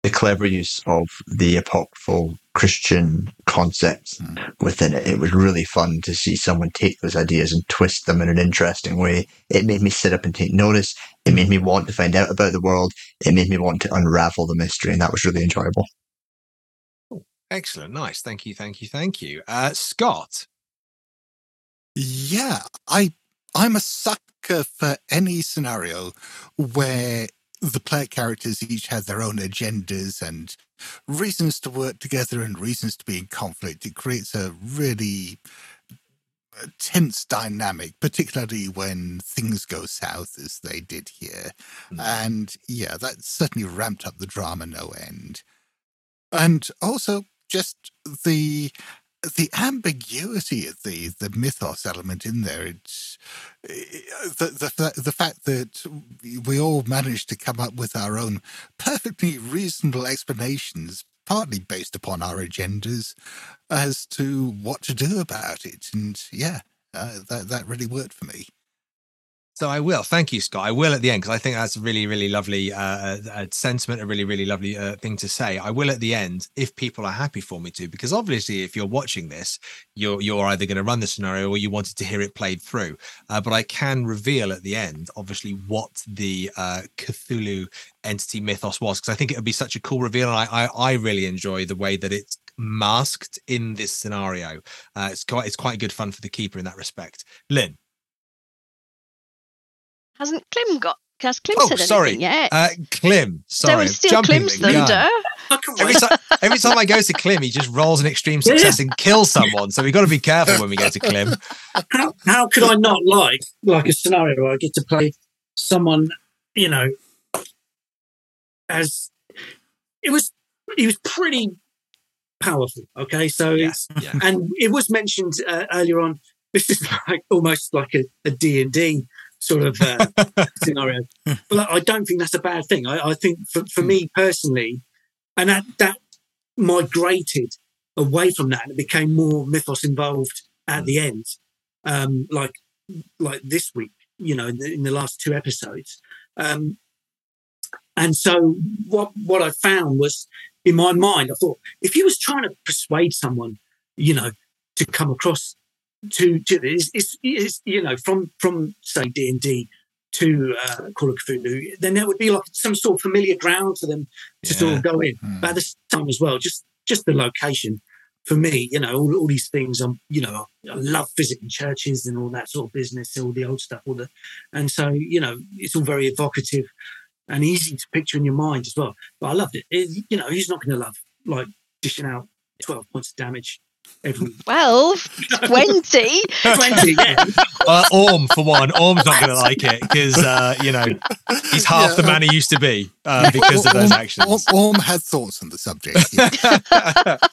Speaker 2: the clever use of the apocryphal Christian concepts mm. within it. It was really fun to see someone take those ideas and twist them in an interesting way. It made me sit up and take notice. It made me want to find out about the world. It made me want to unravel the mystery, and that was really enjoyable.
Speaker 1: Excellent, nice. Thank you, thank you, thank you, uh, Scott.
Speaker 4: Yeah, I I'm a sucker for any scenario where the player characters each have their own agendas and reasons to work together and reasons to be in conflict. It creates a really uh, tense dynamic, particularly when things go south as they did here. Mm. And yeah, that certainly ramped up the drama no end. And also just the the ambiguity of the the mythos element in there it's the, the the fact that we all managed to come up with our own perfectly reasonable explanations partly based upon our agendas as to what to do about it. And yeah uh, that that really worked for me
Speaker 1: So I will. Thank you, Scott. I will at the end because I think that's a really, really lovely uh, uh, sentiment, a really, really lovely uh, thing to say. I will at the end if people are happy for me to, because obviously, if you're watching this, you're you're either going to run the scenario or you wanted to hear it played through. Uh, but I can reveal at the end, obviously, what the uh, Cthulhu entity mythos was, because I think it would be such a cool reveal, and I, I I really enjoy the way that it's masked in this scenario. Uh, it's quite it's quite good fun for the keeper in that respect. Lynne.
Speaker 5: Hasn't Clym got? Has Clym
Speaker 1: Oh,
Speaker 5: said
Speaker 1: sorry.
Speaker 5: anything yet?
Speaker 1: Uh, Clym. Sorry.
Speaker 5: Don't steal
Speaker 1: jumping
Speaker 5: Clym's
Speaker 1: the
Speaker 5: thunder.
Speaker 1: Every, time, every time I go to Clym, he just rolls an extreme success and kills someone. So we've got to be careful when we go to Clym.
Speaker 3: how, how could I not like like a scenario where I get to play someone, you know, as it was he was pretty powerful. Okay, so
Speaker 1: Yes. Yeah.
Speaker 3: and it was mentioned uh, earlier on. This is like almost like a, a D and D sort of uh, scenario, but I don't think that's a bad thing. I, I think for, for me personally, and that that migrated away from that and it became more mythos involved at the end, um, like like this week. You know, in the, in the last two episodes. Um, and so what what I found was in my mind, I thought if you was trying to persuade someone, you know, to come across to to this, it's, it's you know from from say D and D to uh, Call of Cthulhu, then there would be like some sort of familiar ground for them to sort of go in.
Speaker 4: Hmm.
Speaker 3: But at the same time as well, just just the location for me, you know, all, all these things. I'm, you know, I love visiting churches and all that sort of business, all the old stuff, all the, and so you know, it's all very evocative and easy to picture in your mind as well. But I loved it. It- you know, he's not going to love like dishing out twelve points of damage every
Speaker 5: 12, 20.
Speaker 3: twenty. Yeah,
Speaker 1: Uh, Orm, for one. Orm's not going to like it because, uh, you know, he's half the man he used to be uh, because of those actions.
Speaker 4: Orm, Orm had thoughts on the subject. yeah.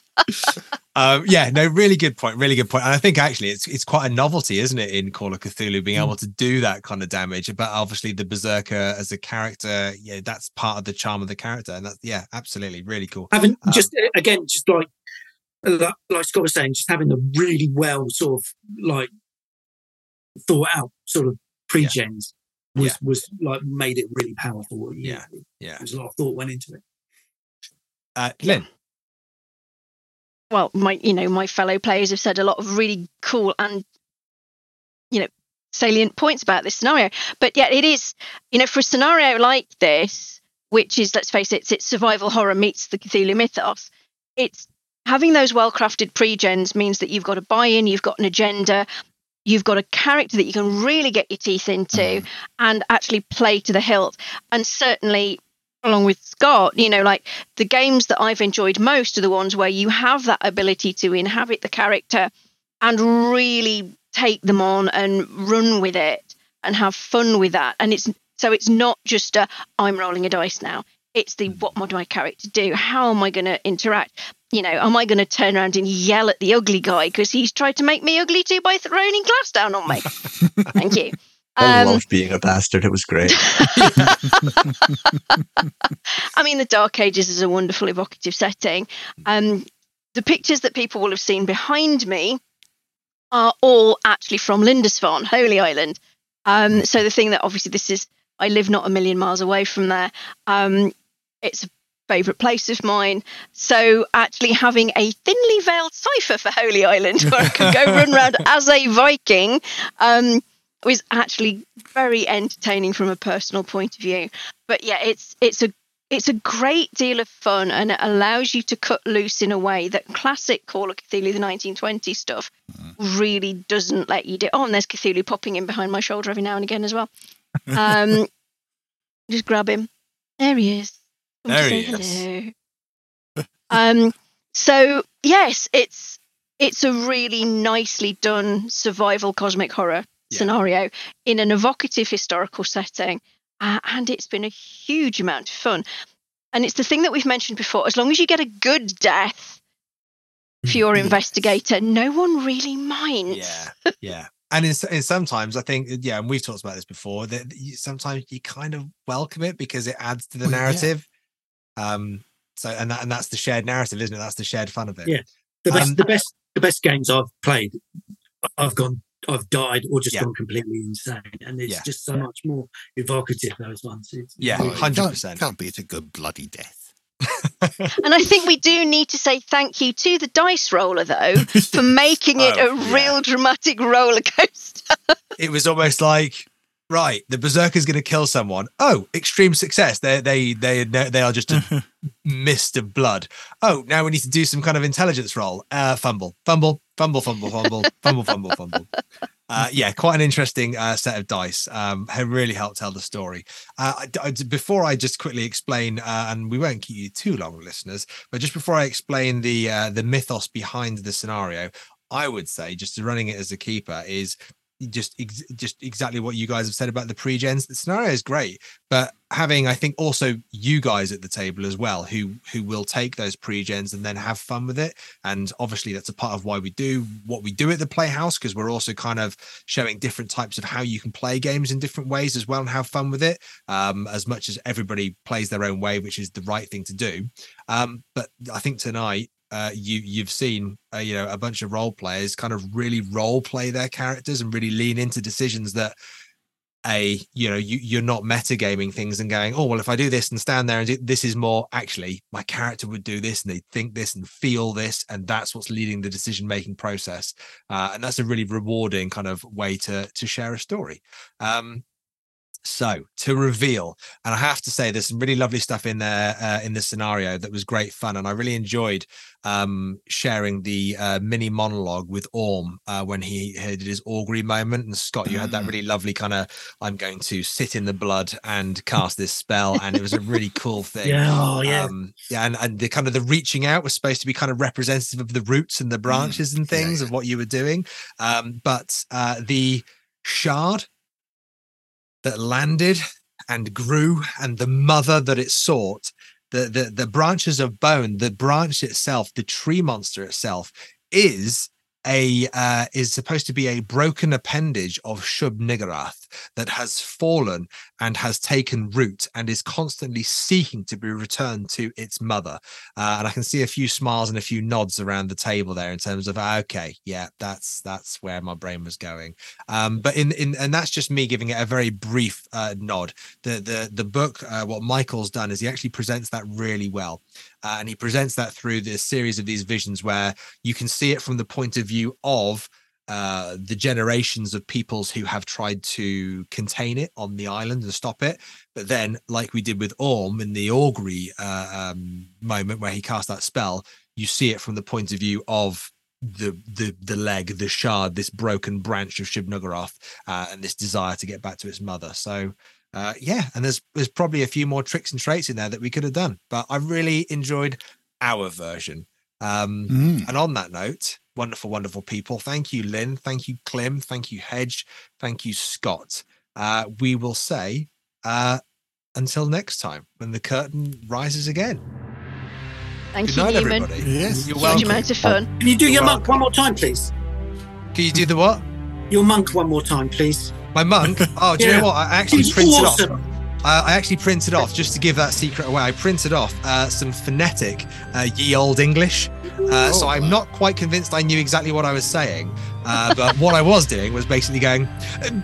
Speaker 1: um, yeah, no, really good point. Really good point. And I think actually it's it's quite a novelty, isn't it, in Call of Cthulhu, being able to do that kind of damage. But obviously, the Berserker as a character, yeah, that's part of the charm of the character. And that's yeah, absolutely, really cool.
Speaker 3: having
Speaker 1: Um,
Speaker 3: just uh, again, just like like like Scott was saying, just having a really well sort of like thought out sort of pre-gens was
Speaker 1: Yeah.
Speaker 3: was like made it really powerful. You
Speaker 1: Yeah.
Speaker 3: know,
Speaker 1: Yeah,
Speaker 3: There's a lot of thought went into it.
Speaker 1: uh, Lynne.
Speaker 5: well, my you know my fellow players have said a lot of really cool and you know salient points about this scenario. But yet it is you know for a scenario like this, which is let's face it, it's survival horror meets the Cthulhu mythos. It's having those well crafted pre-gens means that you've got a buy-in, you've got an agenda. You've got a character that you can really get your teeth into mm-hmm. and actually play to the hilt. And certainly, along with Scott, you know, like the games that I've enjoyed most are the ones where you have that ability to inhabit the character and really take them on and run with it and have fun with that. And it's so it's not just a I'm rolling a dice now. It's the mm-hmm. what would my character do? How am I going to interact? You know, am I going to turn around and yell at the ugly guy because he's tried to make me ugly too by throwing glass down on me? Thank you.
Speaker 2: I
Speaker 5: Um,
Speaker 2: loved being a bastard. It was great.
Speaker 5: I mean, the Dark Ages is a wonderful evocative setting. Um, the pictures that people will have seen behind me are all actually from Lindisfarne, Holy Island. Um, so the thing that obviously this is, I live not a million miles away from there. Um, it's a favourite place of mine. So actually having a thinly veiled cipher for Holy Island where I could go run around as a Viking um, was actually very entertaining from a personal point of view. But yeah, it's it's a it's a great deal of fun and it allows you to cut loose in a way that classic Call of Cthulhu, the 1920 stuff, really doesn't let you do. Oh, and there's Cthulhu popping in behind my shoulder every now and again as well. Um, just grab him. There he is.
Speaker 1: There he is.
Speaker 5: um, so yes, it's it's a really nicely done survival cosmic horror
Speaker 1: Yeah.
Speaker 5: scenario in an evocative historical setting uh, and it's been a huge amount of fun. And it's the thing that we've mentioned before. As long as you get a good death for your investigator, no one really minds.
Speaker 1: Yeah, yeah. And in, in sometimes I think yeah, and we've talked about this before that you, sometimes you kind of welcome it because it adds to the narrative. Um. So and that and that's the shared narrative, isn't it? That's the shared fun of it.
Speaker 3: Yeah. The best,
Speaker 1: Um,
Speaker 3: the best, the best games I've played, I've gone I've died or just
Speaker 1: Yeah.
Speaker 3: gone completely insane. And it's
Speaker 1: Yeah.
Speaker 3: just so much more evocative those ones. It's,
Speaker 1: Yeah.
Speaker 4: Oh, it can't-
Speaker 1: 100%.
Speaker 4: Can't beat a good bloody death.
Speaker 5: And I think we do need to say thank you to the dice roller, though, for making it
Speaker 1: Oh,
Speaker 5: a
Speaker 1: yeah.
Speaker 5: real dramatic roller coaster.
Speaker 1: it was almost like right the berserker's going to kill someone. Oh extreme success. They they they they are just a mist of blood. Oh now we need to do some kind of intelligence roll. Uh fumble fumble fumble fumble fumble fumble fumble fumble. Uh, yeah, quite an interesting uh, set of dice. Um, have really helped tell the story. Uh, I- I- before I just quickly explain, uh, and we won't keep you too long, listeners, but just before I explain the uh, the mythos behind the scenario, I would say just running it as a keeper is just ex- just exactly what you guys have said about the pre-gens. The scenario is great but having i think also you guys at the table as well who who will take those pre-gens and then have fun with it. And obviously that's a part of why we do what we do at the playhouse because we're also kind of showing different types of how you can play games in different ways as well and have fun with it um as much as everybody plays their own way which is the right thing to do. Um but i think tonight uh, you you've seen uh, you know a bunch of role players kind of really role play their characters and really lean into decisions that a you know you you're not metagaming things and going oh well if I do this and stand there and do, this is more actually my character would do this and they think this and feel this and that's what's leading the decision making process. Uh, and that's a really rewarding kind of way to to share a story. Um so to reveal, and I have to say, there's some really lovely stuff in there uh, in the scenario that was great fun, and I really enjoyed um, sharing the uh, mini monologue with Orm uh, when he had his augury moment. And Scott, you had that
Speaker 4: Mm.
Speaker 1: really lovely kind of "I'm going to sit in the blood and cast this spell," and it was a really cool thing.
Speaker 3: Yeah, oh, yeah.
Speaker 1: Um, yeah, and, and the kind of the reaching out was supposed to be kind of representative of the roots and the branches and
Speaker 4: Mm, yeah,
Speaker 1: things
Speaker 4: yeah.
Speaker 1: of what you were doing. Um, but uh, the shard that landed and grew and the mother that it sought the the the branches of bone the branch itself the tree monster itself is a uh, is supposed to be a broken appendage of Shub Niggurath that has fallen and has taken root and is constantly seeking to be returned to its mother. Uh, and I can see a few smiles and a few nods around the table there in terms of "Ah, okay, yeah, that's that's where my brain was going. Um, but in in and that's just me giving it a very brief uh, nod. The the the book, uh, what Michael's done is he actually presents that really well, uh, and he presents that through this series of these visions where you can see it from the point of view of uh, the generations of peoples who have tried to contain it on the island and stop it. But then, like we did with Orm in the augury uh, um, moment where he cast that spell, you see it from the point of view of the the the leg, the shard, this broken branch of Shub Niggurath, uh, and this desire to get back to its mother. So. Uh, yeah, and there's there's probably a few more tricks and traits in there that we could have done, but I really enjoyed our version. Um,
Speaker 4: Mm.
Speaker 1: and on that note, wonderful, wonderful people. Thank you, Lynne. Thank you, Clym. Thank you, Hedge. Thank you, Scott. Uh, we will say uh, until next time when the curtain rises again.
Speaker 5: Thank
Speaker 1: Good
Speaker 5: you,
Speaker 1: night,
Speaker 5: Newman.
Speaker 1: everybody.
Speaker 4: Yes.
Speaker 1: You're
Speaker 5: Huge
Speaker 1: welcome.
Speaker 5: amount of fun.
Speaker 3: Can you do
Speaker 1: You're
Speaker 3: your monk one more time, please?
Speaker 1: Can you do the what?
Speaker 3: Your monk one more time, please.
Speaker 1: My monk. Oh, do you know what? I actually
Speaker 3: He's
Speaker 1: printed
Speaker 3: awesome.
Speaker 1: off. I actually printed off just to give that secret away. I printed off uh, some phonetic uh, ye old English. Uh, so
Speaker 4: Oh,
Speaker 1: I'm
Speaker 4: wow.
Speaker 1: not quite convinced I knew exactly what I was saying. Uh, but what I was doing was basically going,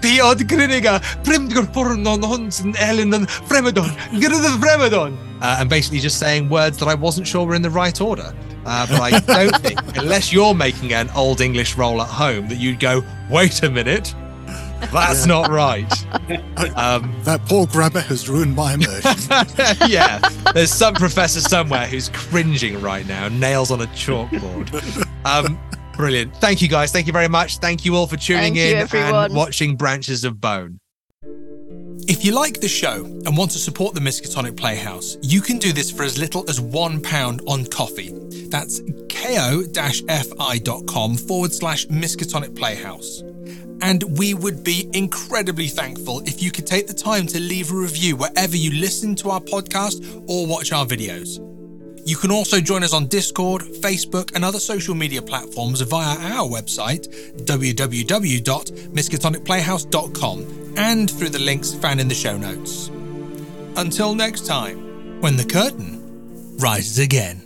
Speaker 1: Biod Griniga, Primgur Pornon Hunsen Elinen Fremedon, Grida Fremedon. Uh, and basically just saying words that I wasn't sure were in the right order. Uh, but I don't think, unless you're making an old English roll at home, that you'd go, wait a minute, that's not right. Um,
Speaker 4: That poor grammar has ruined my immersion.
Speaker 1: yeah, there's some professor somewhere who's cringing right now, nails on a chalkboard. Um, brilliant. Thank you guys. Thank you very much. Thank you all for tuning
Speaker 5: Thank
Speaker 1: in
Speaker 5: everyone.
Speaker 1: and watching Branches of Bone. If you like the show and want to support the Miskatonic Playhouse, you can do this for as little as £1 on Ko-fi. That's ko-fi.com forward slash Miskatonic Playhouse. And we would be incredibly thankful if you could take the time to leave a review wherever you listen to our podcast or watch our videos. You can also join us on Discord, Facebook, and other social media platforms via our website, www.miskatonicplayhouse.com, and through the links found in the show notes. Until next time, when the curtain rises again.